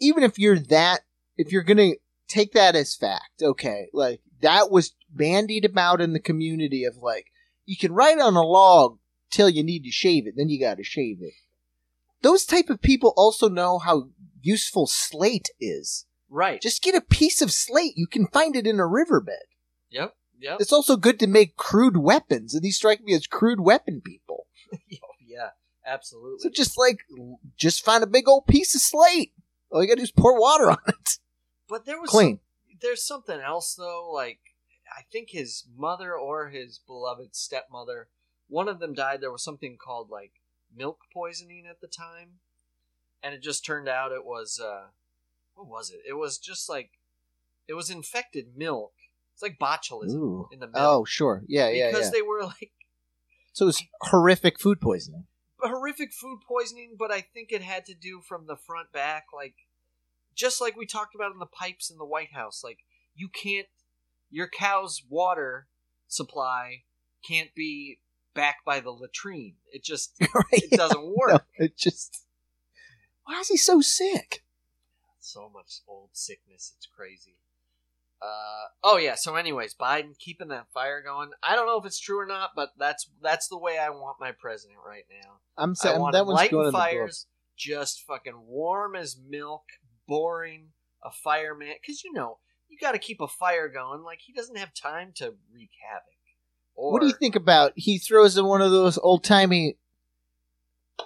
even if you're that, if you're gonna take that as fact, okay, like that was bandied about in the community of like you can write on a log till you need to shave it, then you got to shave it. Those type of people also know how useful slate is. right. Just get a piece of slate. You can find it in a riverbed. Yep. Yep. It's also good to make crude weapons, and these strike me as crude weapon people. Oh, yeah. Absolutely. So just like, just find a big old piece of slate. All you gotta do is pour water on it. but there was Clean. some- there's something else though. Like I think his mother or his beloved stepmother, one of them died. There was something called like milk poisoning at the time, and it just turned out it was uh, what was it? It was just like it was infected milk. It's like botulism Ooh. in the milk. Oh, sure. Yeah, yeah, because yeah. they were like So it was horrific food poisoning. horrific food poisoning, but I think it had to do from the front back, like just like we talked about in the pipes in the White House. Like you can't, your cow's water supply can't be back by the latrine. It just right? it doesn't work. No, it just. Why is he so sick? So much old sickness, it's crazy. Uh, oh yeah. So, anyways, Biden keeping that fire going. I don't know if it's true or not, but that's that's the way I want my president right now. I'm I saying want that one's going in the book. fires, just fucking warm as milk, boring. A fireman, because you know you got to keep a fire going. Like he doesn't have time to wreak havoc. Or, What do you think about? He throws in one of those old timey,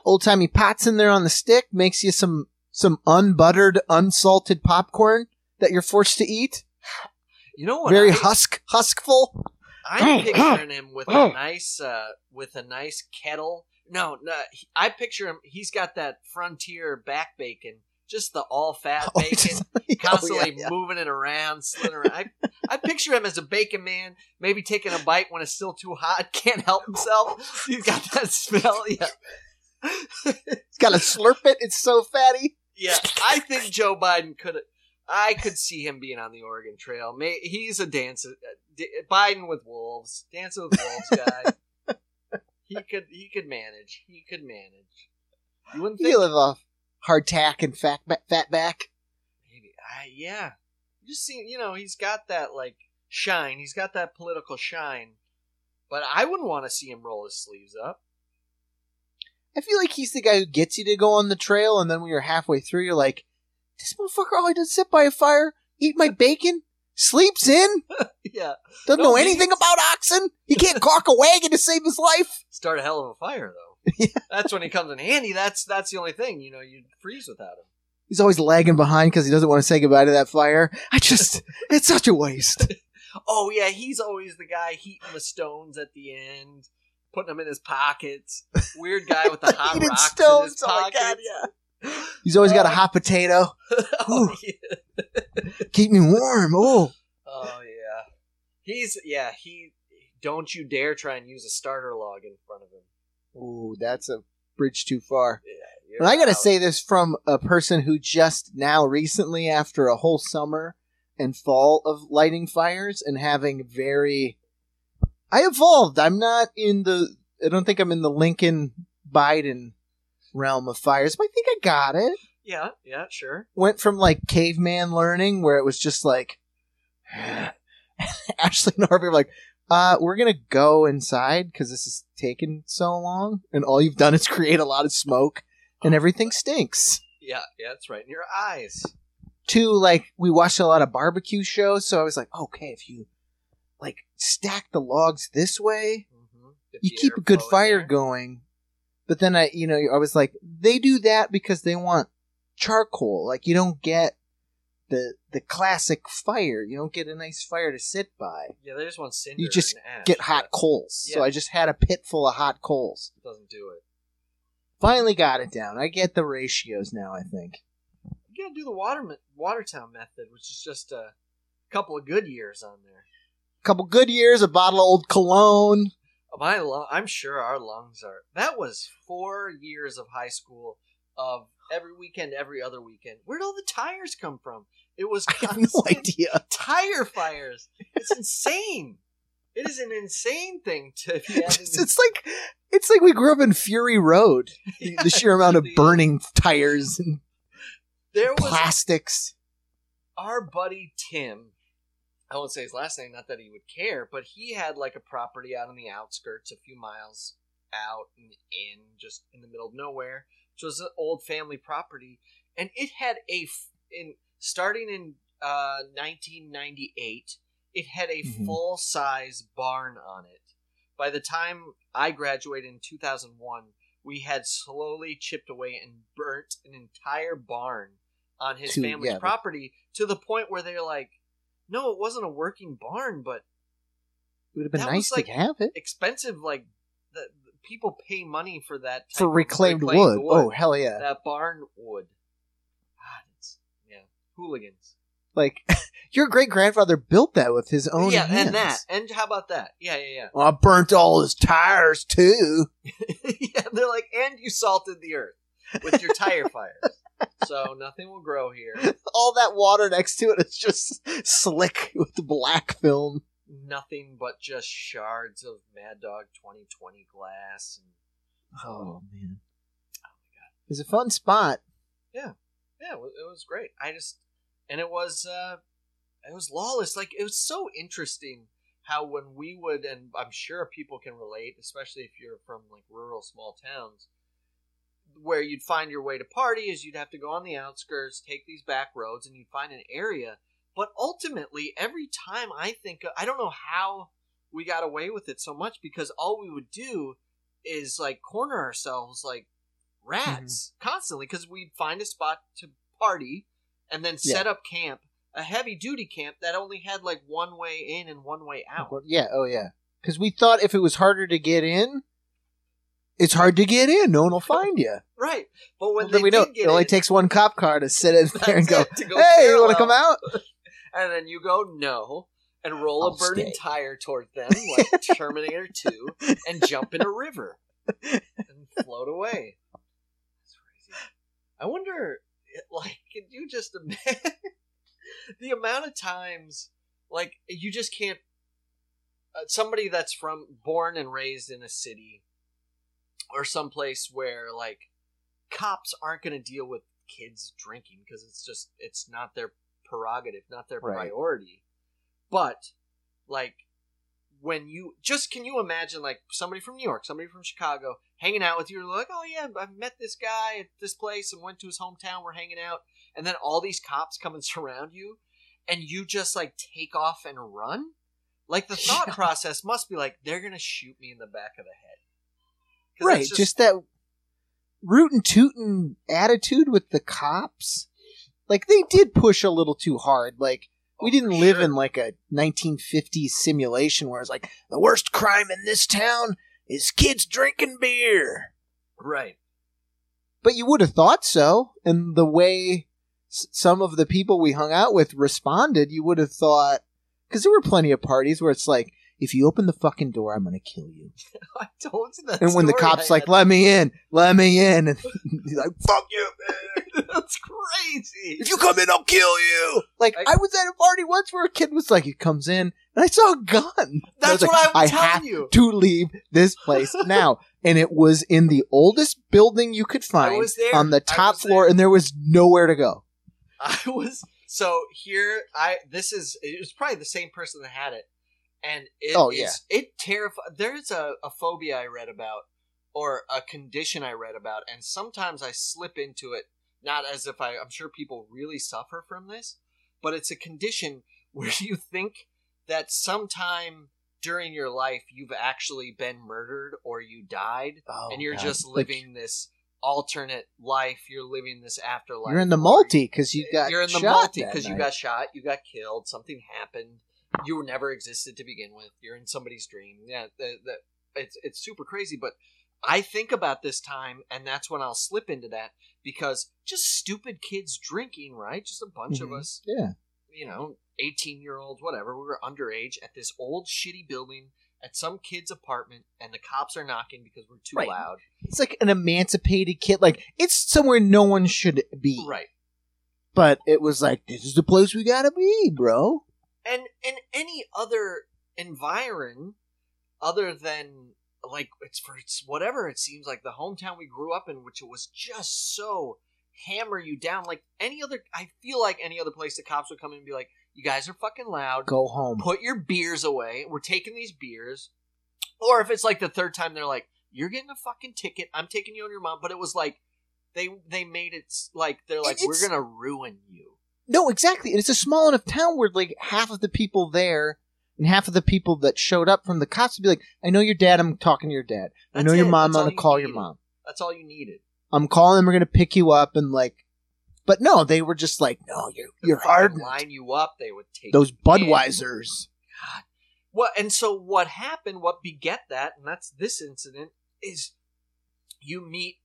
old timey pots in there on the stick, makes you some some unbuttered, unsalted popcorn that you're forced to eat. You know what? Very I, husk huskful. I'm picturing him with a nice, uh, with a nice kettle. No, no, I picture him. He's got that frontier back bacon, just the all fat Oh, bacon, just- oh, constantly yeah, yeah. moving it around, slitting around. I, I picture him as a bacon man, maybe taking a bite when it's still too hot, can't help himself. He's got that smell. Yeah, He's got to slurp it. It's so fatty. yeah. I think Joe Biden could. I could see him being on the Oregon Trail. May, he's a dancer. uh, Biden with wolves, dancing with wolves guy. he could. He could manage. He could manage. You wouldn't think You live off hardtack and fat ba- fat back. Maybe. I yeah. You just see, you know, he's got that like shine. He's got that political shine. But I wouldn't want to see him roll his sleeves up. I feel like he's the guy who gets you to go on the trail, and then when you're halfway through, you're like, "This motherfucker all he does sit by a fire, eat my bacon, sleeps in, yeah. doesn't No, know anything about oxen. He can't caulk a wagon to save his life." Start a hell of a fire though. That's when he comes in handy. That's that's the only thing. You know, you'd freeze without him. He's always lagging behind because he doesn't want to say goodbye to that fire. I just, it's such a waste. Oh yeah, he's always the guy heating the stones at the end, putting them in his pockets. Weird guy with the hot rocks stones, in his oh my. God, yeah. He's always got a oh. hot potato. oh, yeah. Keep me warm. Oh, Oh yeah, he's yeah he. Don't you dare try and use a starter log in front of him. Ooh, that's a bridge too far. Yeah, And I gotta say this from a person who just now recently, after a whole summer and fall of lighting fires and having very, I evolved. I'm not in the. I don't think I'm in the Lincoln Biden realm of fires, but I think I got it. Yeah, yeah, sure. Went from like caveman learning, where it was just like Ashley and Harvey were like, uh, we're gonna go inside because this is taking so long, and all you've done is create a lot of smoke, and everything stinks. Yeah, yeah, that's right in your eyes. Two, like we watched a lot of barbecue shows, so I was like, okay, if you like stack the logs this way, Mm-hmm. You keep a good fire there. going. But then I, you know, I was like, they do that because they want charcoal. Like you don't get the the classic fire. You don't get a nice fire to sit by. Yeah, they just want cinder. You just ash, Get hot coals. So I just had a pit full of hot coals. it Doesn't do it. Finally got it down. I get the ratios now. I think. You gotta do the water Watertown method, which is just a couple of Goodyears on there. A couple Goodyears, a bottle of old cologne. Oh, my lung, I'm sure our lungs are. That was four years of high school of every weekend, every other weekend. Where'd all the tires come from? It was no idea. tire fires. It's insane. It is an insane thing to be. It's, it's like it's like we grew up in Fury Road. The- the sheer amount of The- burning tires and There was plastics. our buddy Tim. I won't say his last name, not that he would care, but he had like a property out on the outskirts, a few miles out and in, just in the middle of nowhere, which was an old family property, and it had a in starting in uh, 1998, it had a Mhm. full size barn on it. By the time I graduated in 2001, we had slowly chipped away and burnt an entire barn on his To- family's yeah, property to the point where they're like, no, it wasn't a working barn, but It would have been That nice was like- to have it expensive. Like the, the people pay money for that for of reclaimed, wood. Oh hell yeah! that barn wood. Yeah, hooligans. Like your great grandfather built that with his own yeah, hands. and that, and how about that? Yeah, yeah, Well, I burnt all his tires too. yeah. yeah, they're like, and you salted the earth with your tire fires, so nothing will grow here. All that water next to it is just slick with the black film. Nothing but just shards of Mad Dog 2020 glass. And, Oh man, oh my god. it's a fun spot. yeah, was, it was great. I just and it was uh it was lawless. Like it was so interesting how when we would, and I'm sure people can relate, especially if you're from like rural small towns, where you'd find your way to party is you'd have to go on the outskirts, take these back roads, and you'd find an area. But ultimately, every time I think, I don't know how we got away with it so much because all we would do is like corner ourselves like rats mm-hmm. constantly because we'd find a spot to party and then set up camp, a heavy duty camp that only had like one way in and one way out. Yeah, oh yeah. Because we thought if it was harder to get in, it's hard to get in. No one will find you. Right, but when Well, we get It only in, takes one cop car to sit in there and go, go "Hey, you want to come out?" and then you go no and roll I'll a burning stay. tire toward them like Terminator 2 and jump in a river and float away. I wonder, like, can you just imagine the amount of times, like, you just can't. Uh, somebody that's from born and raised in a city or someplace where like cops aren't going to deal with kids drinking because it's just it's not their prerogative, not their Right. priority. But like when you just can you imagine like somebody from New York, somebody from Chicago hanging out with you, like, oh yeah, I met this guy at this place and went to his hometown. We're hanging out, and then all these cops come and surround you, and you just like take off and run. Like the thought process must be like they're gonna shoot me in the back of the head, Right, it's just, that rootin' tootin' attitude with the cops. Like they did push a little too hard. Like we Oh, didn't for live sure. in like a 1950s simulation where it's like the worst crime in this town is kids drinking beer. right. But you would have thought so, and the way s- some of the people we hung out with responded, you would have thought because there were plenty of parties where it's like, if you open the fucking door, I'm gonna kill you. I told you that. and when the cops like, let me in, let me in, and he's like, fuck you, man. that's crazy. If you come in, I'll kill you. Like I- I, was at a party once where a kid was like, he comes in, and I saw a gun. And I That's what like, I'm I telling have you. to leave this place now. And it was in the oldest building you could I find was there on the top floor, there. and there was nowhere to go. I was so here. I this is it was probably the same person that had it, and it Oh, is- yeah. it terrified. There's a, a phobia I read about, or a condition I read about, and sometimes I slip into it. Not as if I, I'm sure people really suffer from this, but it's a condition where you think that sometime during your life you've actually been murdered or you died, Oh, and you're God. just Like, living this alternate life. You're living this afterlife. you're in the multi because you eh, got you're in the multi because you got shot, you got killed, something happened, you never existed to begin with. You're in somebody's dream. Yeah, the, the, it's it's super crazy. But I think about this time, and that's when I'll slip into that because just stupid kids drinking, right? Just a bunch of Mhm. us, yeah. you know, eighteen year olds, whatever. We were underage at this old shitty building at some kid's apartment, and the cops are knocking because we're too Right. loud. It's like an emancipated kid. Like it's somewhere no one should be. Right. But it was like this is the place we gotta be, bro. And in any other environ other than like it's for it's whatever it seems like the hometown we grew up in which it was just so hammer you down like any other i feel like any other place the cops would come in and be like you guys are fucking loud. Go home. put your beers away. We're taking these beers. Or if it's like the third time they're like you're getting a fucking ticket. I'm taking you on your mom. But it was like they they made it like they're like we're gonna ruin you No, exactly. And it's a small enough town where like half of the people there and half of the people that showed up from the cops would be like, I know your dad, I'm talking to your dad. I That's know your it. mom, That's I'm all gonna you call your needed. mom. that's all you needed I'm calling them, we're gonna pick you up and like but no, they were just like, No, you're you're hard. line you up. They would take Those you in. Budweisers. What and so what happened? What beget that? And that's this incident is you meet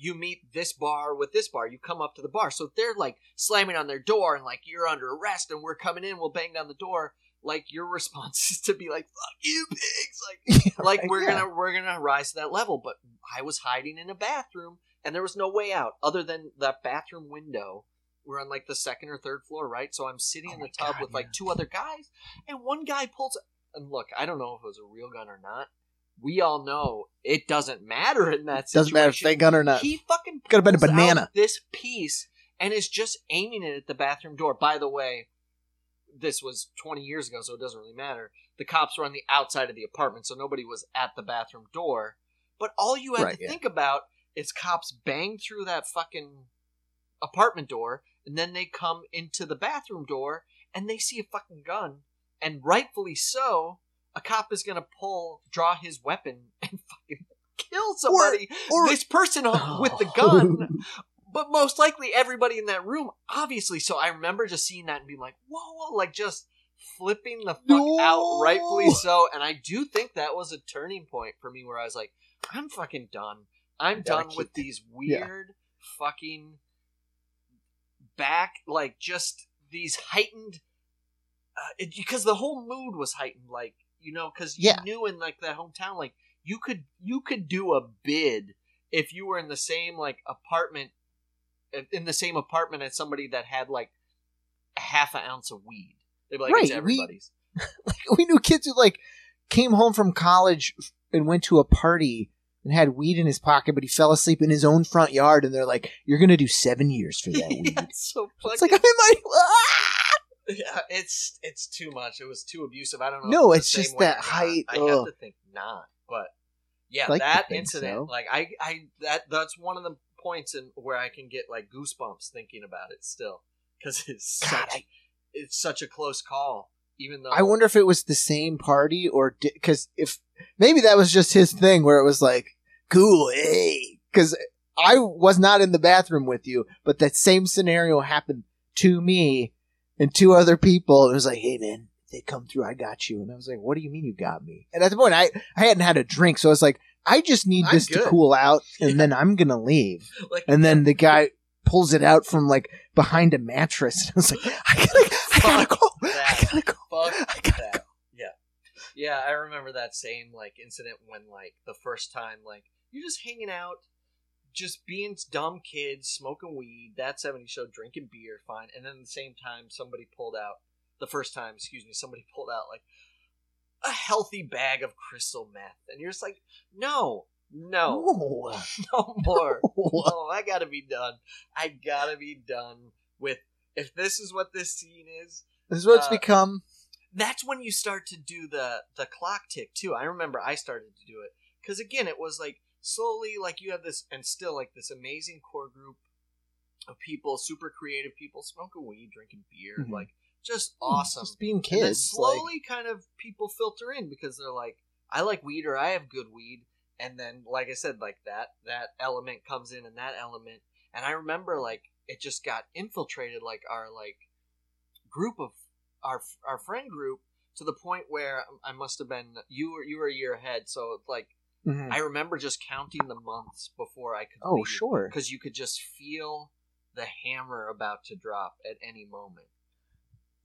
you meet this bar with this bar. You come up to the bar, so they're like slamming on their door and like you're under arrest and we're coming in. We'll bang down the door. Like your response is to be like "fuck you pigs," like like we're Yeah. gonna we're gonna rise to that level. But I was hiding in a bathroom and there was no way out other than that bathroom window. We're on like the second or third floor, right? So I'm sitting Oh in the tub God, with like two other guys, and one guy pulls. And look, I don't know if it was a real gun or not. We all know it doesn't matter in that situation. Doesn't matter if they gun or not. He fucking Could've been a banana. This piece and is just aiming it at the bathroom door. By the way, this was 20 years ago, so it doesn't really matter. The cops were on the outside of the apartment, so nobody was at the bathroom door. But all you had Right, to yeah. think about is cops bang through that fucking apartment door, and then they come into the bathroom door, and they see a fucking gun, and rightfully so, a cop is gonna pull, draw his weapon, and fucking kill somebody. or- this person with the gun but most likely everybody in that room, obviously. So I remember just seeing that and being like, whoa, whoa, like just flipping the fuck No. out, rightfully so. And I do think that was a turning point for me where I was like, I'm fucking done. I'm done keep- with these yeah. weird fucking back, like just these heightened, uh, it, because the whole mood was heightened, like, you know, because you Yeah. knew in like that hometown, like, you could you could do a bid if you were in the same like apartment in the same apartment as somebody that had like a half an ounce of weed. They'd be like, it's Right, we- everybody's. we knew kids who like came home from college and went to a party and had weed in his pocket, but he fell asleep in his own front yard, and they're like, "You're gonna do seven years for that weed." yeah, it's so. It's like I'm in my. Ah! Yeah, it's it's too much. It was too abusive. I don't know. No, it's just that height, I have to think not, but yeah, Like that incident, so. like I, I that that's one of the points in where I can get like goosebumps thinking about it still because it's God, such I- it's such a close call. Even though I wonder if it was the same party or because if maybe that was just his thing where it was like, "Cool, hey," because I was not in the bathroom with you, but that same scenario happened to me and two other people. It was like, "Hey, man." if They come through, I got you, and I was like, "What do you mean you got me?" And at the point, I I hadn't had a drink, so I was like, "I just need I'm this to cool out, and then I'm gonna leave." like And then the guy pulls it out from like behind a mattress, and I was like, "I gotta, I gotta Fuck go, I gotta go, fuck I gotta that. Yeah. Yeah, I remember that same like incident when like the first time like you're just hanging out, just being dumb kids, smoking weed, that 70s show, drinking beer, fine. And then at the same time somebody pulled out the first time, excuse me, somebody pulled out like a healthy bag of crystal meth. And you're just like, no, no, No. no more. No. No, I gotta be done. I gotta be done with if this is what this scene is, This is what it's Uh, become. that's when you start to do the the clock tick too. I remember I started to do it because again, it was like slowly, like you have this, and still like this amazing core group of people, super creative people, smoking weed, drinking beer, Mhm. like just awesome. Just being kids. like, slowly, kind of people filter in because they're like, I like weed or I have good weed, and then like I said, like that that element comes in and that element, and I remember like it just got infiltrated like our like group of our our friend group to the point where I must have been you were you were a year ahead, so like mhm. I remember just counting the months before I could. oh, sure. because you could just feel the hammer about to drop at any moment.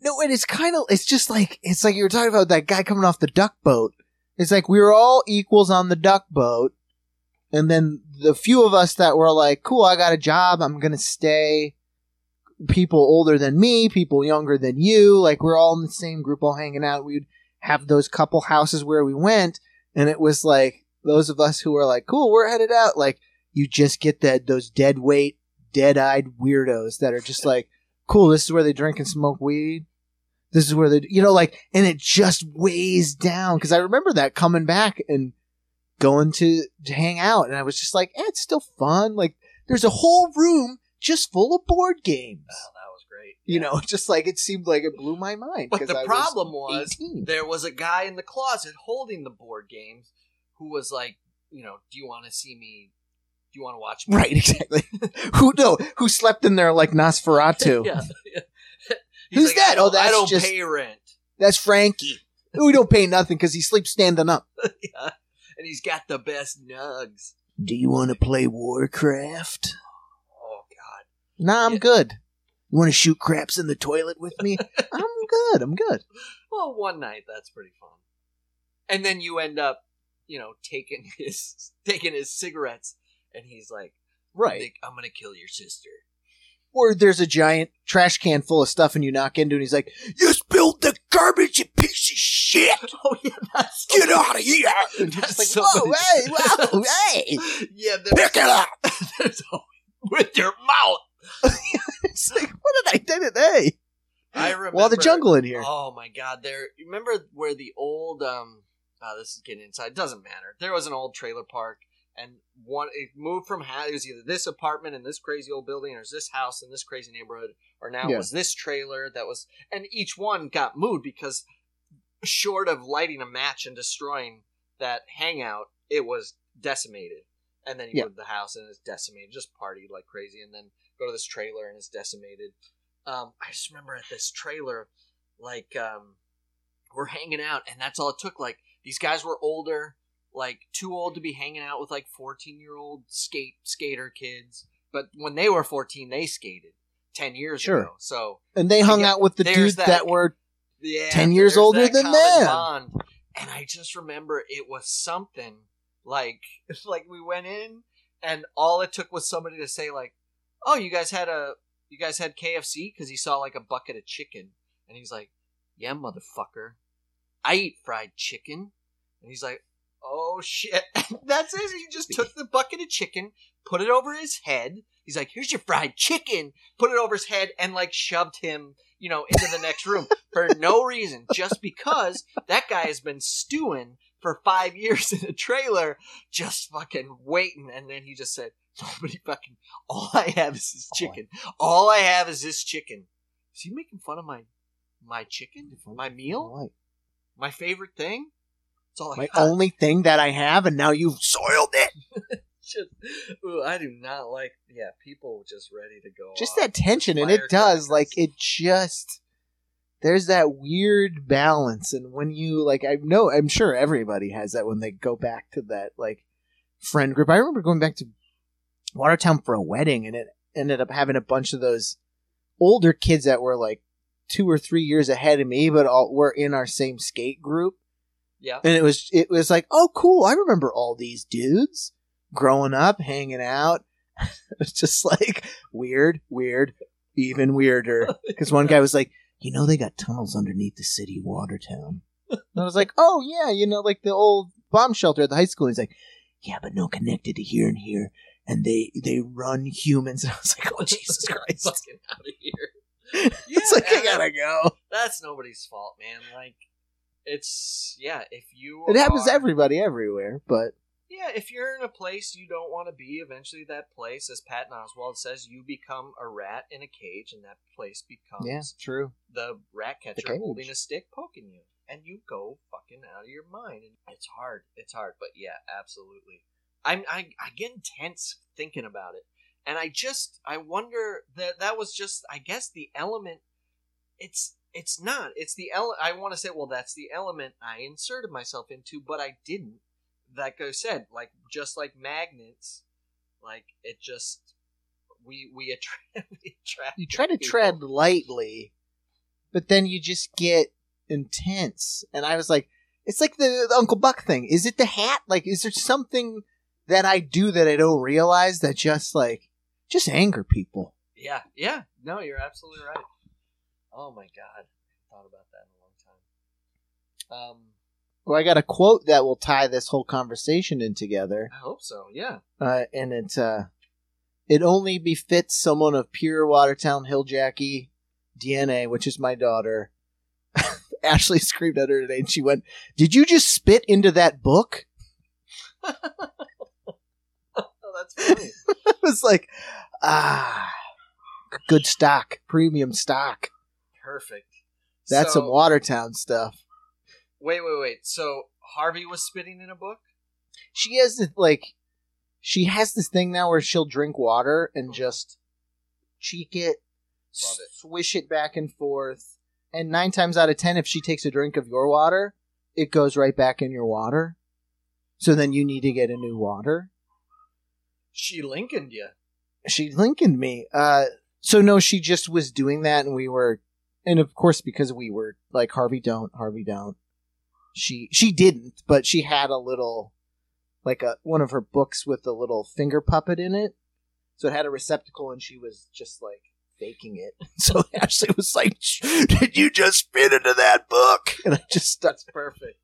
No, and it's kind of, it's just like, it's like you were talking about that guy coming off the duck boat. It's like we were all equals on the duck boat. And then the few of us that were like, cool, I got a job. I'm going to stay. People older than me, people younger than you. Like we're all in the same group, all hanging out. We'd have those couple houses where we went. And it was like those of us who were like, cool, we're headed out. Like you just get that, those dead weight, dead eyed weirdos that are just like, cool, this is where they drink and smoke weed. This is where they, you know, like, and it just weighs down. Cause I remember that coming back and going to, to hang out. And I was just like, eh, it's still fun. Like, there's a whole room just full of board games. Oh, that was great. You Yeah. know, just like it seemed like it blew my mind. But the I problem was 18. there was a guy in the closet holding the board games who was like, you know, do you want to see me? Do you want to watch me? Right, exactly. who, no, who slept in there like Nosferatu? yeah. Who's like, that? Oh, that's I don't just- pay rent. That's Frankie. We don't pay nothing because he sleeps standing up. yeah. And he's got the best nugs. Do you want to play Warcraft? Oh God. Nah, I'm Yeah. good. You want to shoot craps in the toilet with me? I'm good. I'm good. Well, one night that's pretty fun. And then you end up, you know, taking his taking his cigarettes, and he's like, Right. "Nick, I'm gonna kill your sister." Or there's a giant trash can full of stuff and you knock into it and he's like, You spilled the garbage, you piece of shit! Oh yeah, that's Get out of here! And just like, Whoa, hey, whoa, hey! yeah, Pick it up! with your mouth. It's like, what did I do today? I remember. Well, the jungle in here. Oh my god! There. you Remember where the old um? Oh, this is getting inside. Doesn't matter. There was an old trailer park, and one it moved from it was either this apartment in this crazy old building, or this house in this crazy neighborhood, or now Yeah. it was this trailer that was, and each one got moved because, short of lighting a match and destroying that hangout, it was decimated. And then you Yeah. go to the house and it's decimated, just party like crazy, and then go to this trailer and it's decimated. Um, I just remember at this trailer, like um, we're hanging out, and that's all it took. Like these guys were older, like too old to be hanging out with like fourteen year old skate skater kids. But when they were fourteen, they skated ten years Sure. ago. So And they hung out with the dudes that- that, were yeah, 10 years older than them. bond. And I just remember it was something like like we went in and all it took was somebody to say like, "Oh, you guys had a you guys had KFC because he saw like a bucket of chicken." And he's like, "Yeah, motherfucker. I eat fried chicken." And he's like, "Oh shit." That's it. He just took the bucket of chicken, put it over his head. He's like, "Here's your fried chicken." Put it over his head and like shoved him, you know, into the next room for no reason, just because that guy has been stewing for five years in a trailer, just fucking waiting. And then he just said, "Nobody fucking. All I have is this chicken. All I have is this chicken." Is he making fun of my my chicken, my meal, my favorite thing? It's all my only thing that I have, and now you've soiled it. Just, ooh, I do not like. Yeah, people just ready to go. Just that tension, and it does. Like, it just. There's that weird balance, and when you like, I know, I'm sure everybody has that when they go back to that like friend group. I remember going back to Watertown for a wedding, and it ended up having a bunch of those older kids that were like two or three years ahead of me, but all were in our same skate group. Yeah. and it was it was like oh cool i remember all these dudes growing up hanging out. It's just like weird weird even weirder. Because one guy was like you know they got tunnels underneath the city of watertown. And i was like oh yeah you know like the old bomb shelter at the high school. He's like yeah but no connected to here and here. And they they run humans. And i was like oh jesus christ. out of here. it's like i gotta go That's nobody's fault, man. Like, it's yeah. If you it happens to everybody everywhere but Yeah, if you're in a place you don't want to be, eventually that place, as Patton Oswalt says, you become a rat in a cage, and that place becomes yeah true the rat catcher cage. holding a stick poking you, and you go fucking out of your mind. And it's hard. It's hard, but yeah, absolutely. I'm I, I get intense thinking about it, and I just I wonder that that was just I guess the element. It's it's not. It's the ele- I want to say well that's the element I inserted myself into, but I didn't. Like I said, like just like magnets, like it just we we attract. we attract you try to people. tread lightly, but then you just get intense. And I was like, it's like the, the Uncle Buck thing. Is it the hat? Like, is there something that I do that I don't realize that just like just anger people? Yeah, yeah. No, you're absolutely right. Oh my god, I thought about that in a long time. Um, Well, I got a quote that will tie this whole conversation in together, I hope so. Yeah. uh, and it uh, it only befits someone of pure Watertown Hill Jackie DNA, which is my daughter. Ashley screamed at her today, and she went, "Did you just spit into that book?" Oh, that's funny. I was like, ah, good stock, premium stock. Perfect. That's So- some Watertown stuff. Wait, wait, wait. So Harvey was spitting in a book. She has this like, she has this thing now where she'll drink water and just cheek it, Love it. swish it back and forth, and nine times out of ten, if she takes a drink of your water, it goes right back in your water. So then you need to get a new water. She Lincolned you. she Lincolned me. Uh, so no, she just was doing that, and we were, and of course because we were like Harvey, don't Harvey, don't. She she didn't, but she had a little, like a one of her books with a little finger puppet in it. So it had a receptacle, and she was just like faking it. So Ashley was like, "Did you just spit into that book?" And I just That's perfect.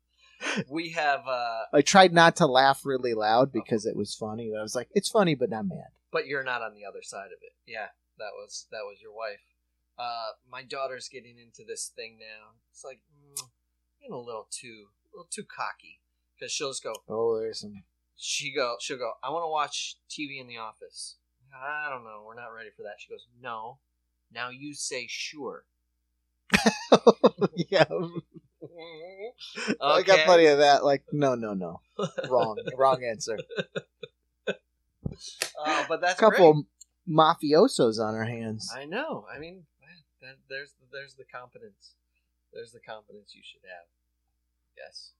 We have, uh I tried not to laugh really loud because it was funny. I was like, "It's funny, but not mad." but you're not on the other side of it. Yeah, that was that was your wife. Uh, my daughter's getting into this thing now. It's like mm, getting a little too, a little too cocky because she'll just go. Oh, there's some. She go. She'll go. I want to watch TV in the office. I don't know. We're not ready for that. She goes. No. Now you say sure. yeah, I got plenty of that. Like, no, no, no, wrong, wrong answer. Uh, but that's A couple great. mafiosos on our hands. I know. I mean, that, there's there's the competence. There's the competence you should have. Yes.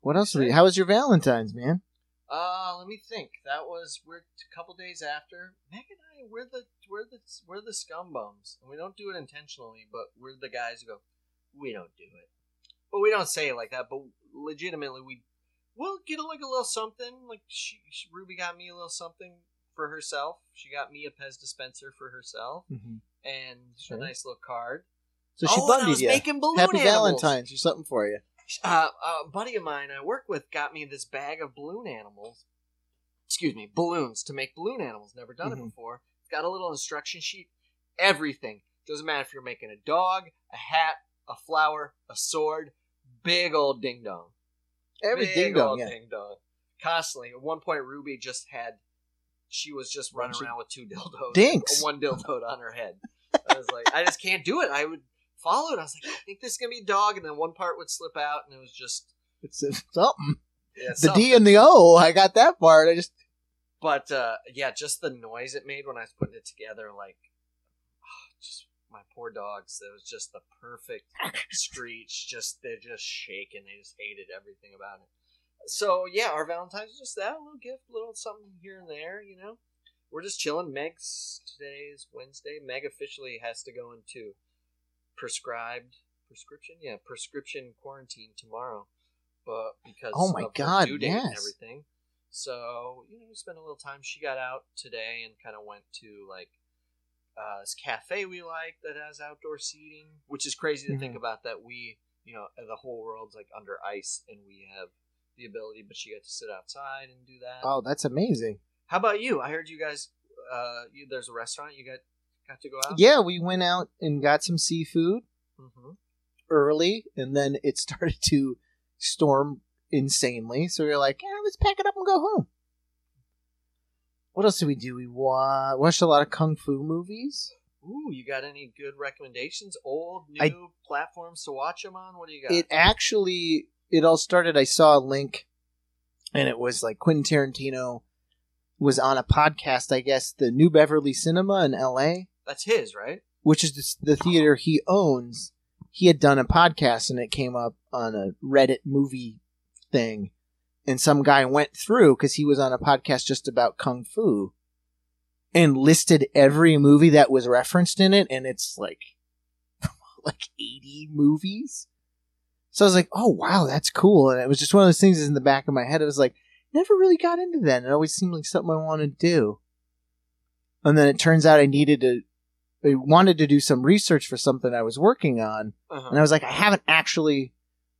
What else? We, how was your Valentine's, man? Uh, let me think. That was we're a couple days after. Meg and I, we're the we're the we're the scum bums, and we don't do it intentionally, but we're the guys who go, we don't do it, but we don't say it like that. But legitimately, we we'll get a, like a little something. Like she, she, Ruby got me a little something for herself. She got me a Pez dispenser for herself, and Sure. a nice little card. So she oh, bundled you. making balloon Happy animals. Valentine's or something for you. Uh, a buddy of mine I work with got me this bag of balloon animals. Excuse me, balloons to make balloon animals. Never done Mhm. it before. It's got a little instruction sheet. Everything. Doesn't matter if you're making a dog, a hat, a flower, a sword. Big old ding dong. Every Big ding dong, yeah. ding dong. Constantly. At one point, Ruby just had. She was just running of around with two dildos. dinks. One dildo on her head. I was like, I just can't do it. I would follow it. I was like, I think this is gonna be a dog, and then one part would slip out, and it was just It's something. yeah, The something. D and the O. I got that part. I just But uh, yeah, just the noise it made when I was putting it together, like just my poor dogs. It was just the perfect screech. Just they're just shaking. They just hated everything about it. So yeah, our Valentine's was just that a little gift, a little something here and there. You know, we're just chilling. Meg's today is Wednesday. Meg officially has to go into prescribed prescription. Yeah, prescription quarantine tomorrow, but because Oh my God, due date and yes. everything. So you know, we spent a little time. She got out today and kind of went to like uh, this cafe we like that has outdoor seating, which is crazy to think Mhm. about. That we, you know, the whole world's like under ice and we have the ability, but she got to sit outside and do that. oh, that's amazing. How about you? I heard you guys. Uh, you, there's a restaurant you got got to go out. Yeah, we went out and got some seafood hmm early, and then it started to storm insanely. So we are like, yeah, let's pack it up and go home. What else did we do? We wa- watched a lot of kung fu movies. Ooh, you got any good recommendations? Old, new I- platforms to watch them on? What do you got? It actually, it all started. I saw a link, and it was like Quentin Tarantino was on a podcast. I guess the New Beverly Cinema in L.A. That's his, right? which is the, the theater he owns, he had done a podcast and it came up on a Reddit movie thing. And some guy went through because he was on a podcast just about kung fu and listed every movie that was referenced in it. And it's like, like 80 movies. So I was like, oh, wow, that's cool. And it was just one of those things in the back of my head. I was like, never really got into that. It always seemed like something I wanted to do. And then it turns out I needed to I wanted to do some research for something I was working on, Uh-huh. and I was like, I haven't actually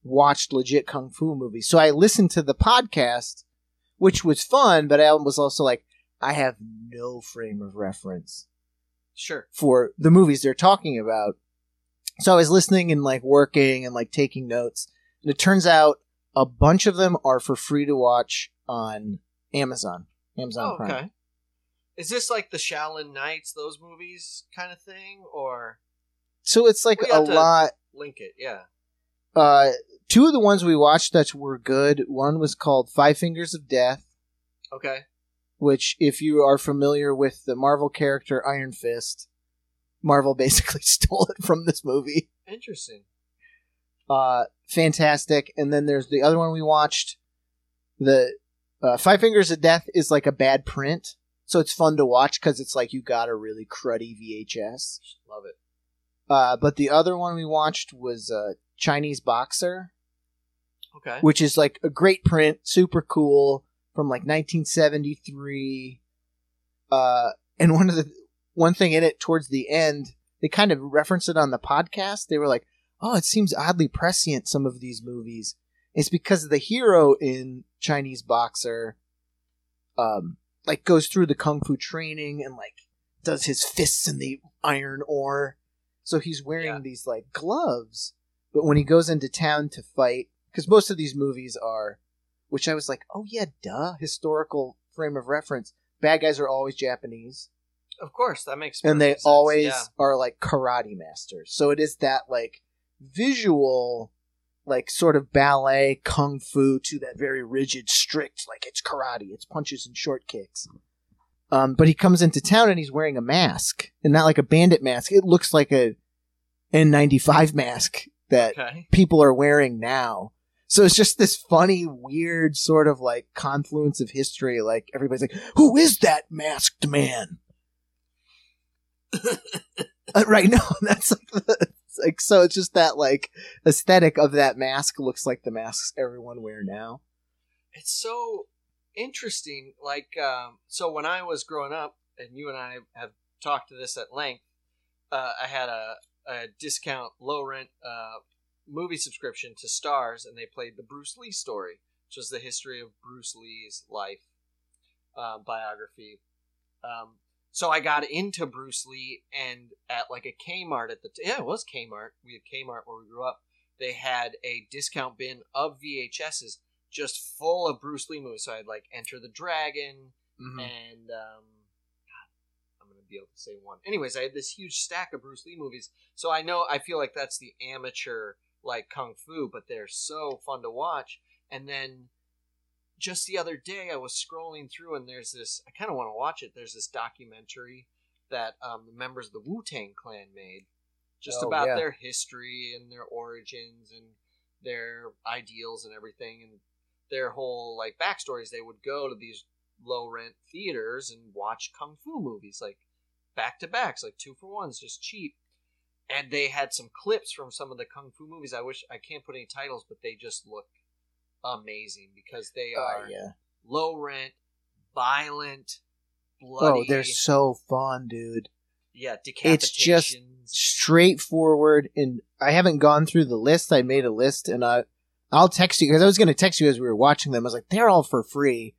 watched legit kung fu movies. So I listened to the podcast, which was fun, but I was also like, I have no frame of reference Sure. for the movies they're talking about. So I was listening and like working and like taking notes, and it turns out a bunch of them are for free to watch on Amazon. Amazon Oh, Prime. okay. Is this like the Shaolin Knights, those movies kind of thing, or So it's like a lot. link it? Yeah. uh two of the ones we watched that were good one was called five fingers of death Okay. which if you are familiar with the marvel character iron fist marvel basically stole it from this movie Interesting. uh fantastic and then there's the other one we watched the uh, five fingers of death is like a bad print so it's fun to watch because it's like you got a really cruddy vhs Love it. uh but the other one we watched was uh chinese boxer Okay. which is like a great print, super cool from like 1973. Uh, and one of the one thing in it towards the end, they kind of referenced it on the podcast. They were like, "Oh, it seems oddly prescient." Some of these movies. It's because the hero in Chinese Boxer, um, like goes through the kung fu training and like does his fists in the iron ore. So he's wearing Yeah. these like gloves, but when he goes into town to fight, because most of these movies are, which I was like, oh yeah, duh, historical frame of reference. Bad guys are always Japanese, Of course, that makes and they sense. always Yeah. are like karate masters. So it is that like visual, like sort of ballet kung fu to that very rigid, strict, like it's karate, it's punches and short kicks. Um, but he comes into town and he's wearing a mask, and not like a bandit mask. It looks like a N95 mask that Okay. people are wearing now. So it's just this funny, weird sort of like confluence of history. Like everybody's like, "Who is that masked man?" uh, right now, that's like the like so. It's just that like aesthetic of that mask looks like the masks everyone wear now. it's so interesting like um, so when i was growing up and you and i have talked to this at length uh, i had a, a discount low rent uh, movie subscription to stars and they played the bruce lee story which was the history of bruce lee's life uh, biography um, so i got into bruce lee and at like a kmart at the t- yeah it was kmart we had kmart where we grew up they had a discount bin of vhs's just full of Bruce Lee movies. So I had like Enter the Dragon Mm-hmm. and um, God, I'm gonna be able to say one. Anyways, I had this huge stack of Bruce Lee movies. So I know I feel like that's the amateur like kung fu, but they're so fun to watch. And then just the other day, I was scrolling through and there's this. I kind of want to watch it. There's this documentary that um, the members of the Wu Tang Clan made, just Oh, about yeah. their history and their origins and their ideals and everything and their whole like backstories. They would go to these low rent theaters and watch kung fu movies like back to backs, like two for ones, just cheap. And they had some clips from some of the kung fu movies. I wish I can't put any titles, but they just look amazing because they Oh are yeah. low rent, violent, bloody. Oh, they're so fun, dude. yeah, It's just straightforward and I haven't gone through the list. I made a list and I I'll text you because I was going to text you as we were watching them. I was like, they're all for free.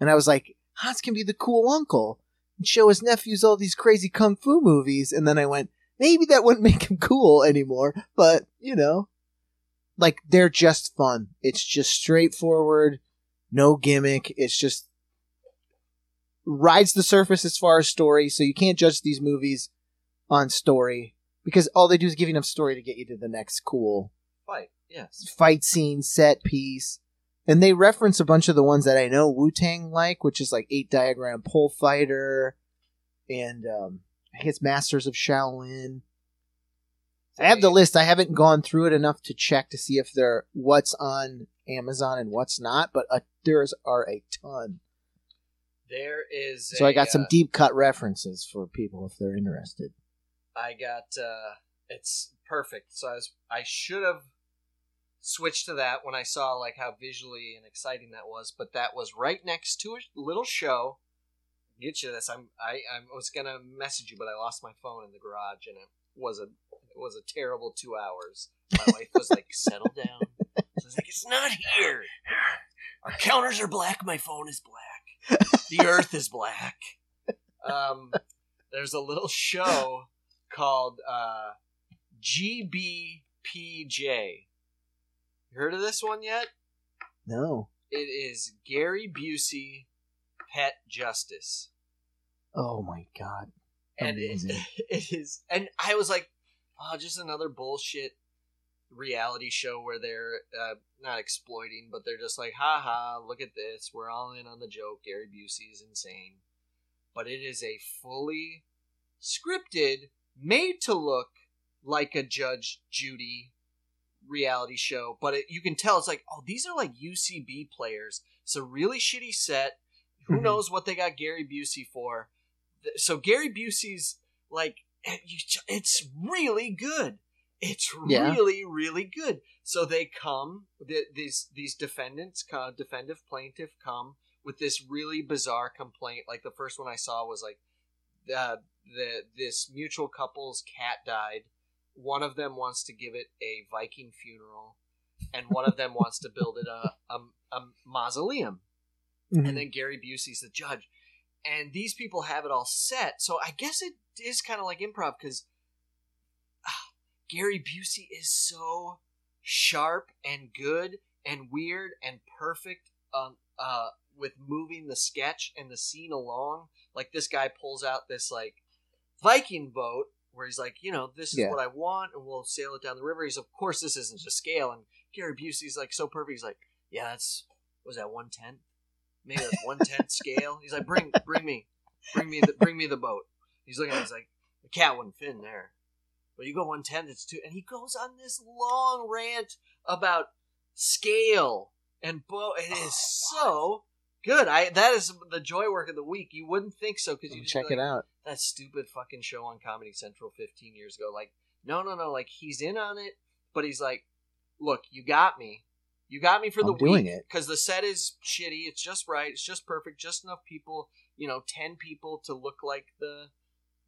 And I was like, Hans can be the cool uncle and show his nephews all these crazy kung fu movies. And then I went, maybe that wouldn't make him cool anymore, but you know, like they're just fun. It's just straightforward, no gimmick. It's just rides the surface as far as story. So you can't judge these movies on story because all they do is give you enough story to get you to the next cool fight. Yes. fight scene, set piece. And they reference a bunch of the ones that I know Wu Tang like, which is like Eight Diagram Pole Fighter, and um, I guess Masters of Shaolin. I have the list. I haven't gone through it enough to check to see if they're what's on Amazon and what's not, but uh, there's are a ton. There is. So I a, got some uh, deep cut references for people if they're interested. I got uh it's perfect. So I was I should have switched to that when I saw like how visually and exciting that was, but that was right next to a little show. Get you this. I'm I, I was gonna message you, but I lost my phone in the garage and it was a was a terrible two hours. My wife was like, settle down. I was like, it's not here. Our counters are black, my phone is black. The earth is black. Um there's a little show called uh, GBPJ. You heard of this one yet? No. It is Gary Busey, Pet Justice, Oh my god. and it, Amazing. it is. And I was like, oh, just another bullshit reality show where they're uh, not exploiting, but they're just like, ha ha, look at this, we're all in on the joke. Gary Busey is insane, but it is a fully scripted, made to look like a Judge Judy reality show, but it, you can tell it's like, oh, these are like UCB players. It's a really shitty set. Who Mhm. knows what they got Gary Busey for? So Gary Busey's like, eh, you it's really good. It's Yeah. really, really good. So they come, th- these these defendants, uh, defendant plaintiff come with this really bizarre complaint. Like the first one I saw was like, uh, the this mutual couple's cat died. One of them wants to give it a Viking funeral, and one of them wants to build it a, a, a mausoleum. Mhm. And then Gary Busey's the judge, and these people have it all set. So I guess it is kind of like improv because Gary Busey is so sharp and good and weird and perfect um, uh, with moving the sketch and the scene along. Like this guy pulls out this like Viking boat where he's like, you know, this is Yeah. what I want, and we'll sail it down the river. He's of course this isn't to scale, and Gary Busey's like so perfect. He's like, yeah, that's was that one tenth, maybe that's one tenth scale. He's like, bring bring me, bring me the bring me the boat. He's looking at it, he's like, the cat wouldn't fit in there. But you go one tenth, it's two, and he goes on this long rant about scale and boat. It is so good. I that is the joy work of the week. You wouldn't think so because you Check be it out. that stupid fucking show on Comedy Central 15 years ago. Like, no, no, no. Like, he's in on it, but he's like, look, you got me. You got me for the I'm doing week it. because the set is shitty. It's just right. It's just perfect. Just enough people. You know, ten people to look like the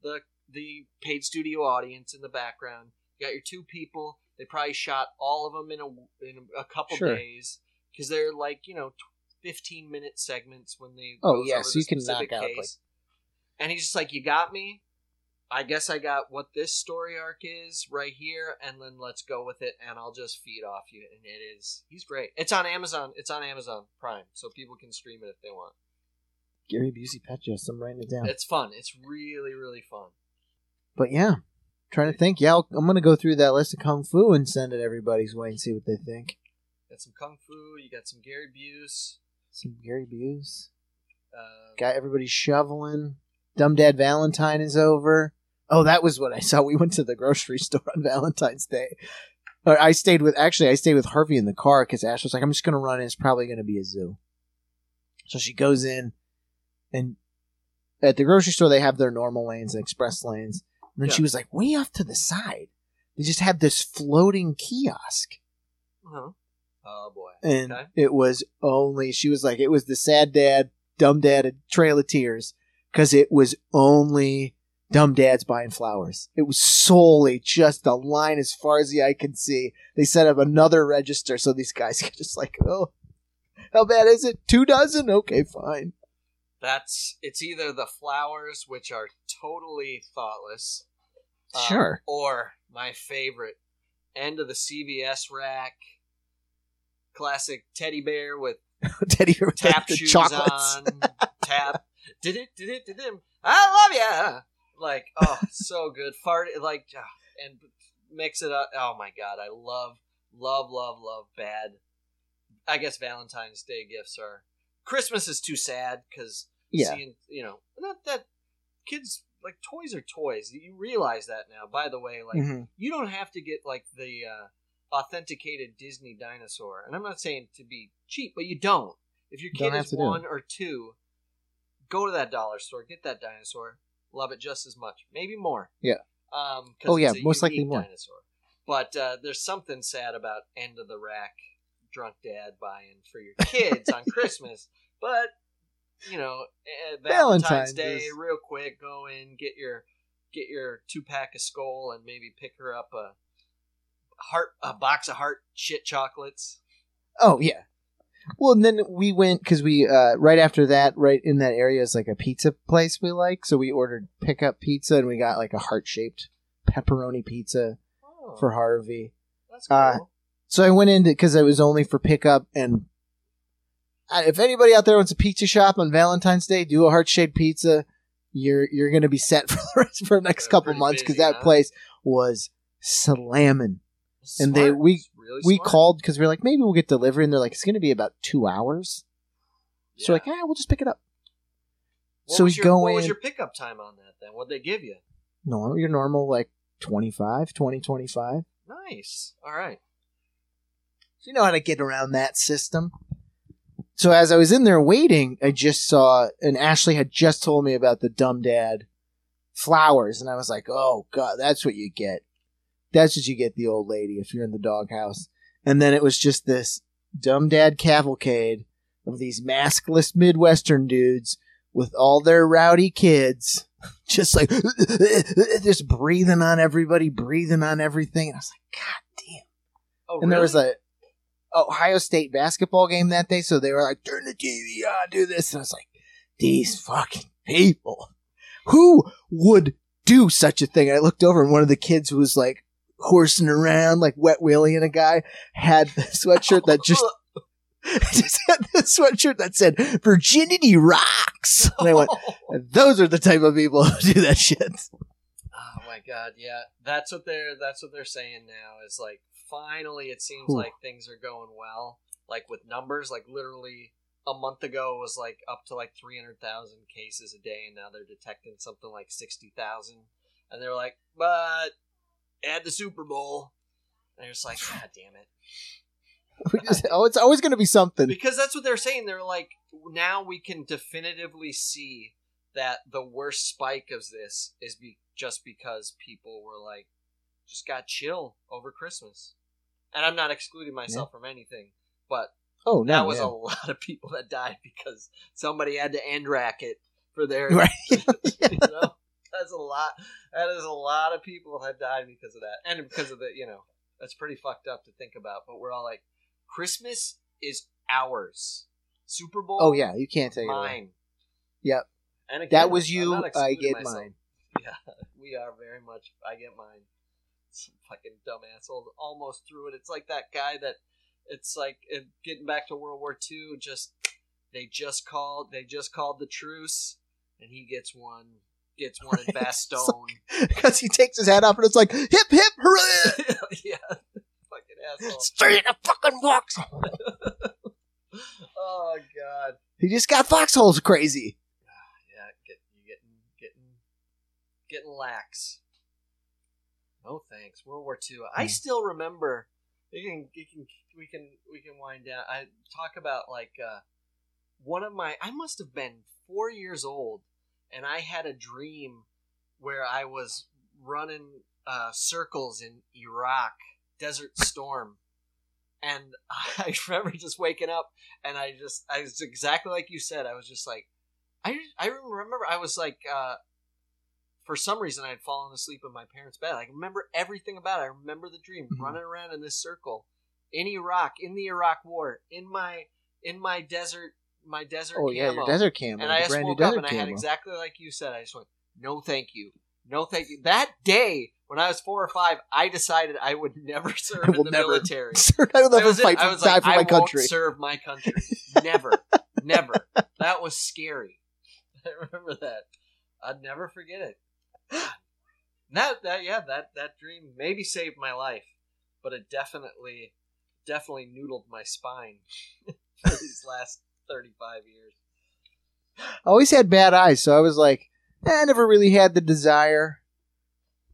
the the paid studio audience in the background. You got your two people. They probably shot all of them in a in a couple Sure. days because they're like you know. 15 minute segments when they Oh, yeah, so you can knock out, like- case. and he's just like you got me I guess I got what this story arc is right here, and then let's go with it, and I'll just feed off you. And it is, he's great. It's on Amazon. It's on Amazon Prime, so people can stream it if they want. Gary Busey Pet Just. I'm writing it down. It's fun. It's really, really fun. But yeah, trying to think. Yeah, I'll, I'm gonna go through that list of kung fu and send it everybody's way and see what they think. Got some kung fu. You got some Gary Buse. Some Gary Busey. Uh, Got everybody shoveling. Dumb Dad Valentine is over. Oh, that was what I saw. We went to the grocery store on Valentine's Day. Or I stayed with actually I stayed with Harvey in the car because Ash was like, "I'm just gonna run in. It's probably gonna be a zoo." So she goes in, and at the grocery store they have their normal lanes and express lanes. And then Yeah. she was like, way off to the side, they just had this floating kiosk, uh-huh. Oh boy. and Okay. it was only she was like, it was the sad dad, dumb dad, a trail of tears, because it was only dumb dads buying flowers. It was solely just a line as far as the eye can see. They set up another register so these guys could just like, oh, how bad is it? Two dozen? Okay, fine. That's it's either the flowers, which are totally thoughtless, uh, Sure. or my favorite, end of the CVS rack, classic teddy bear with Teddy bear with tap the shoes chocolates. on, tap, did it, did it, did it. I love ya. Like, oh, so good. Fart, like, ah, and mix it up. Oh my god, I love, love, love, love bad. I guess Valentine's Day gifts are. Christmas is too sad because Yeah. seeing, you know, not that kids like toys are toys. You realize that now. By the way, like Mhm. you don't have to get like the uh, authenticated Disney dinosaur. And I'm not saying to be cheap, but you don't. If your kid is to do it. one or two, go to that dollar store, get that dinosaur, love it just as much, maybe more. Yeah. Um, Oh, yeah, most likely more. Dinosaur. But uh, there's something sad about end of the rack drunk dad buying for your kids on Christmas. But you know, eh, Valentine's, Valentine's Day, is- real quick, go in, get your get your two pack of skull, and maybe pick her up a heart, a box of heart shit chocolates. Oh yeah. Well, and then we went because we uh, right after that, right in that area is like a pizza place we like. So we ordered pickup pizza and we got like a heart shaped pepperoni pizza Oh, for Harvey. that's cool. uh, So I went into because it was only for pickup. And uh, if anybody out there wants a pizza shop on Valentine's Day, do a heart shaped pizza. You're you're gonna be set for the rest for the next They're couple months because that huh? place was slamming. and they- we- Really We smart. called because we are like maybe we'll get delivery, and they're like it's gonna be about two hours. So like, ah, we'll just pick it up. What so we your, go What in. was your pickup time on that then? What'd they give you? Normal, your normal like 25, 20, 25. Nice. All right. So you know how to get around that system. So as I was in there waiting, I just saw, and Ashley had just told me about the dumb dad flowers, and I was like, oh god, that's what you get. That's what you get the old lady if you're in the doghouse. And then it was just this dumb dad cavalcade of these maskless Midwestern dudes with all their rowdy kids, just like just breathing on everybody, breathing on everything. And I was like, God damn. Oh, And there was really? a Ohio State basketball game that day, so they were like, "Turn the TV on, do this." And I was like, "These fucking people. Who would do such a thing? I looked over and one of the kids was like horsing around, like wet Willie and a guy, had the sweatshirt that just just had the sweatshirt that said "Virginity rocks." And I went, "Those are the type of people who do that shit." Oh my god, yeah. That's what they're that's what they're saying now is like finally it seems Whew. like things are going well. Like with numbers, like literally a month ago it was like up to like 300,000 cases a day and now they're detecting something like 60,000 and they're like, "But add the Super Bowl." And you're just like, "God damn it." Just- oh, it's always going to be something. Because that's what they're saying. They're like, now we can definitively see that the worst spike of this is be- just because people were like, just got chill over Christmas. And I'm not excluding myself from anything, but Oh no, that was yeah. a lot of people that died because somebody had to Andrak it for their. Right. you know? That's a lot. That is a lot of people that died because of that, and because of the, you know, that's pretty fucked up to think about. But we're all like, Christmas is ours. Super Bowl. Oh yeah, you can't take it away. mine. Yep. And again, That was you. I get myself. mine. Yeah, we are very much. I get mine. Some fucking dumb assholes almost threw it. It's like that guy that. It's like it, getting back to World War II. Just they just called. They just called the truce, and he gets one. Gets one in Bastogne. because he takes his hat off and it's like hip hip hooray! yeah, fucking asshole. Straight in the fucking box. Oh god. He just got foxholes crazy. Yeah, get you getting getting getting lax. No thanks. World War II. I Hmm. still remember. You can, you can we can we can wind down. I talk about like uh, one of my. I must have been four years old, and I had a dream where I was running uh, circles in Iraq, Desert Storm, and I remember just waking up and I just I was exactly like you said. I was just like. I, I remember I was like, uh, for some reason I had fallen asleep in my parents' bed. I remember everything about it. I remember the dream, Mhm. running around in this circle in Iraq, in the Iraq War, in my in my desert my desert Oh yeah, your desert camo, and I just brand new woke up and I had exactly like you said. I just went, no, thank you, no, thank you. That day when I was four or five, I decided I would never serve I in the never military. Sir, I will never was, fight I was die like, for I my won't country. serve my country. Never, never. That was scary. I remember that. I'd never forget it. That that yeah that that dream maybe saved my life, but it definitely definitely noodled my spine for these last thirty five years. I always had bad eyes, so I was like, eh, I never really had the desire.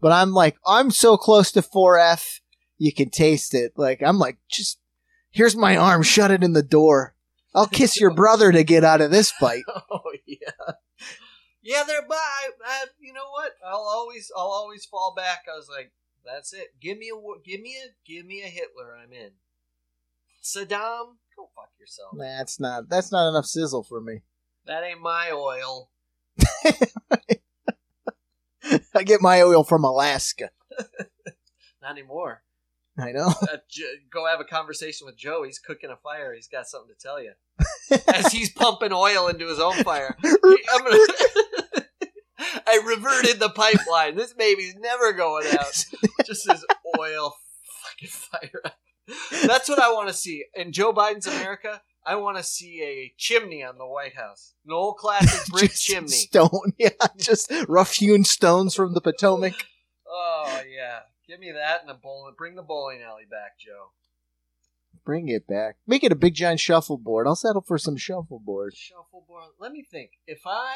But I'm like, I'm so close to 4F, you can taste it. Like, I'm like, just, here's my arm, shut it in the door. I'll kiss your brother to get out of this fight. Oh yeah, yeah. There, but I, I, you know what? I'll always, I'll always fall back. I was like, that's it. Give me a, give me a, give me a Hitler. I'm in. Saddam, go fuck yourself. That's not, that's not enough sizzle for me. That ain't my oil. I get my oil from Alaska. Not anymore. I know. Uh, J- go have a conversation with Joe. He's cooking a fire. He's got something to tell you. As he's pumping oil into his own fire. Gonna- I reverted the pipeline. This baby's never going out. Just his oil fucking fire. That's what I want to see. In Joe Biden's America, I want to see a chimney on the White House. An old classic brick chimney. Stone. Yeah, just rough hewn stones from the Potomac. Oh, yeah. Give me that and a bowling. Bring the bowling alley back, Joe. Bring it back. Make it a big giant shuffleboard. I'll settle for some shuffleboard. Shuffleboard. Let me think. If I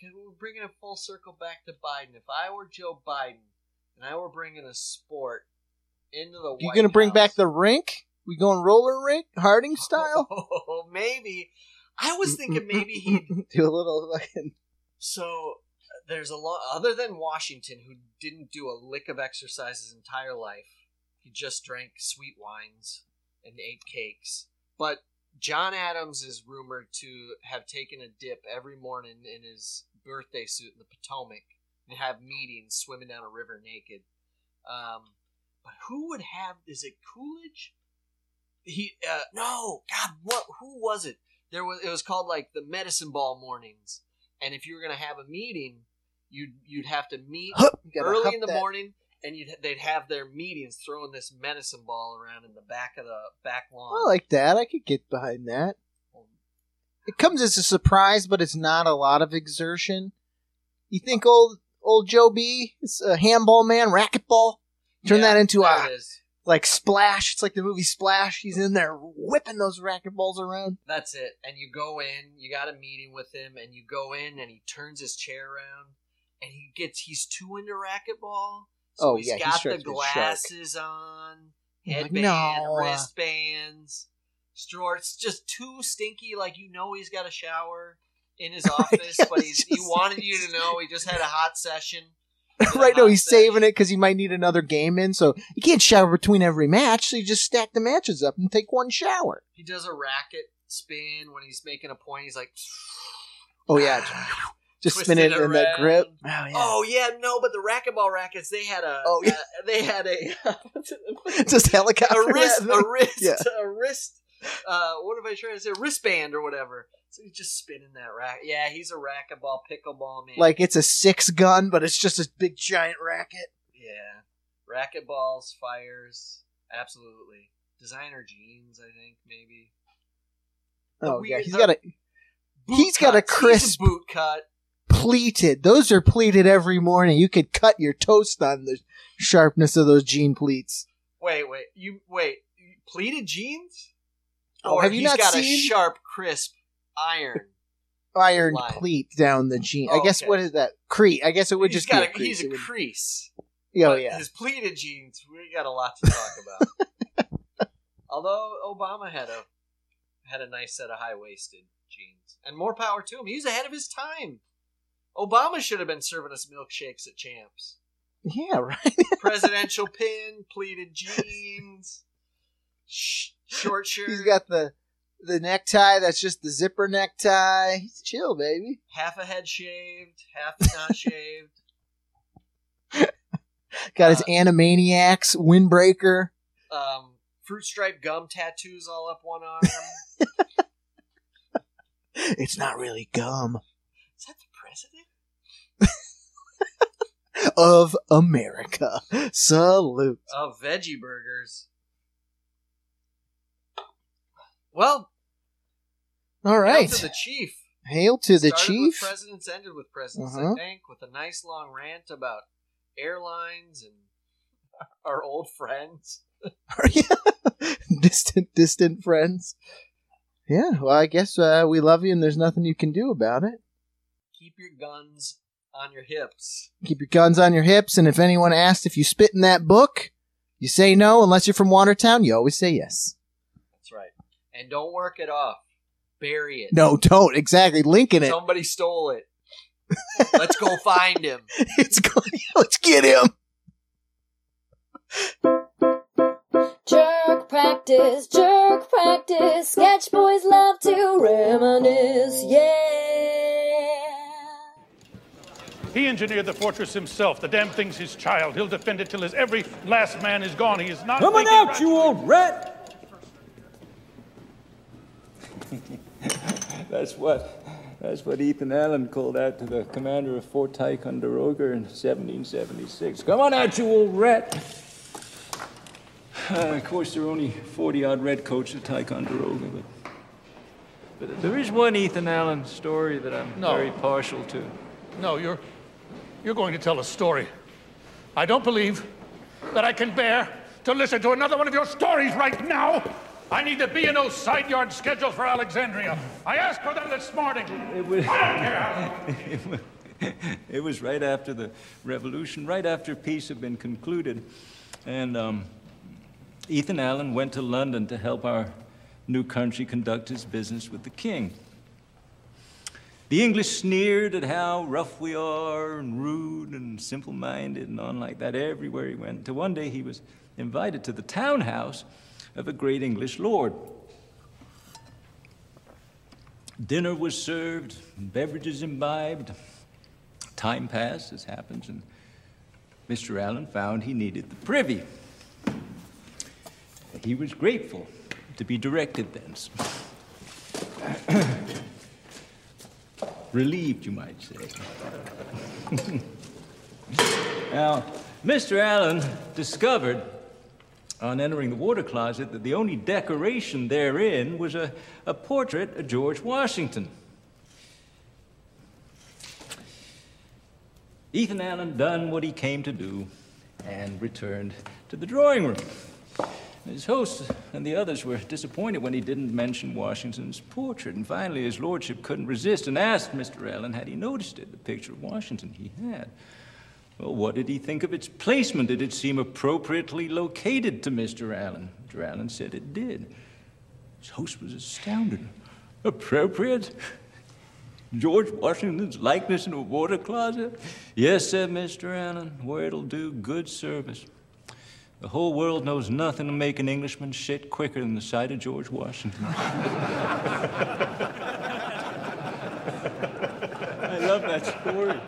can we bring it a full circle back to Biden. If I were Joe Biden and I were bringing a sport into the You White gonna bring back the rink? We going roller rink, Harding style? Oh, maybe. I was thinking maybe he'd do a little fucking. So there's a lot other than Washington, who didn't do a lick of exercise his entire life. He just drank sweet wines and ate cakes. But John Adams is rumored to have taken a dip every morning in his birthday suit in the Potomac and have meetings swimming down a river naked. Um, but who would have? Is it Coolidge? He uh, no, God, what? Who was it? There was. It was called like the Medicine Ball mornings, and if you were going to have a meeting, you'd you'd have to meet Hup, early in the that. morning, and you'd they'd have their meetings throwing this medicine ball around in the back of the back lawn. I like that. I could get behind that. It comes as a surprise, but it's not a lot of exertion. You think old old Joe B is a handball man, racquetball? Turn Yeah, that into a like Splash. It's like the movie Splash. He's in there whipping those racquetballs around. That's it. And you go in, you got a meeting with him, and you go in, and he turns his chair around, and he gets he's too into racquetball. So Oh, he's yeah, he got the with shark. glasses on, like, headband, no. wristbands, shorts, just too stinky. Like you know he's got a shower in his oh, office, Yeah, but he's, he wanted you to know he just had a hot session. right now, he's session. saving it because he might need another game in. So you can't shower between every match. So you just stack the matches up and take one shower. He does a racket spin when he's making a point. He's like, Oh yeah, just spin it it in that grip. Oh yeah. Oh yeah, no, but the racquetball rackets they had a Oh, yeah. uh, they had a just helicopter. a wrist a wrist Yeah. a wrist uh what am I trying to say wristband or whatever. So he's just spinning that rack. Yeah, he's a racquetball pickleball man. like it's a six gun, but it's just a big giant racket. yeah, racquetballs, fires, absolutely. Designer jeans, I think maybe. Oh yeah, he's got a He's got a cuts. Crisp- boot cut. pleated. Those are pleated every morning. You could cut your toast on the sharpness of those jean pleats. Wait, wait, you wait. pleated jeans? Oh, or have you he's not got a sharp, crisp iron. Iron Line. pleat down the jean. I Oh, guess okay. what is that? Crete. I guess it would he's just got be a, a crease. he's a would- crease. oh But yeah. His pleated jeans, we got a lot to talk about. Although Obama had a had a nice set of high waisted jeans, and more power to him. He was ahead of his time. Obama should have been serving us milkshakes at Champs. Yeah, right. Presidential pin, pleated jeans, sh- short shirt, He's got the the necktie. That's just the zipper necktie. He's chill, baby. half a head shaved, half not shaved. Got his Uh, Animaniacs windbreaker. Um, fruit stripe gum tattoos all up one arm. It's not really gum Is that the president? of America. Salute. of veggie burgers. Well, all right. hail to the chief. Hail to the Started chief. With presidents ended with presidents, Uh-huh. I think, with a nice long rant about airlines and our old friends. distant, distant friends. Yeah, well, I guess uh, we love you and there's nothing you can do about it. Keep your guns on your hips. Keep your guns on your hips, and if anyone asks if you spit in that book, you say no. Unless you're from Watertown, you always say yes. That's right. And don't work it off. Bury it. No, don't. Exactly. Linking it. Somebody stole it. Let's go find him. It's let's get him. Jerk practice, jerk practice. Sketch boys love to reminisce, yeah. He engineered the fortress himself. The damn thing's his child. He'll defend it till his every last man is gone. He is not Coming out, rationally. you old rat! That's what that's what Ethan Allen called out to the commander of Fort Ticonderoga in 1776. Come on out, you old rat! Uh, of course, there are only 40 odd redcoats at Ticonderoga, but, but there is one Ethan Allen story that I'm No. very partial to. No, you're you're going to tell a story. I don't believe that I can bear to listen to another one of your stories right now. I need the B&O side yard schedule for Alexandria. I asked for them this morning. It was, don't care it wa- it was right after the revolution, right after peace had been concluded. And um, Ethan Allen went to London to help our new country conduct his business with the king. The English sneered at how rough we are and rude and simple minded and on like that everywhere he went. Till one day he was invited to the townhouse of a great English lord. Dinner was served, beverages imbibed. Time passed, as happens, and Mr. Allen found he needed the privy. He was grateful to be directed thence. relieved, you might say. now, Mr. Allen discovered on entering the water closet that the only decoration therein was a, a portrait of George Washington. Ethan Allen done what he came to do and returned to the drawing room. His host and the others were disappointed when he didn't mention Washington's portrait, and finally his lordship couldn't resist and asked Mr. Allen had he noticed it, the picture of Washington he had. Well, what did he think of its placement? Did it seem appropriately located to Mr. Allen? Mr. Allen said it did. His host was astounded. Appropriate? George Washington's likeness in a water closet? Yes, said Mr. Allen, where it'll do good service. The whole world knows nothing to make an Englishman shit quicker than the sight of George Washington. I love that story.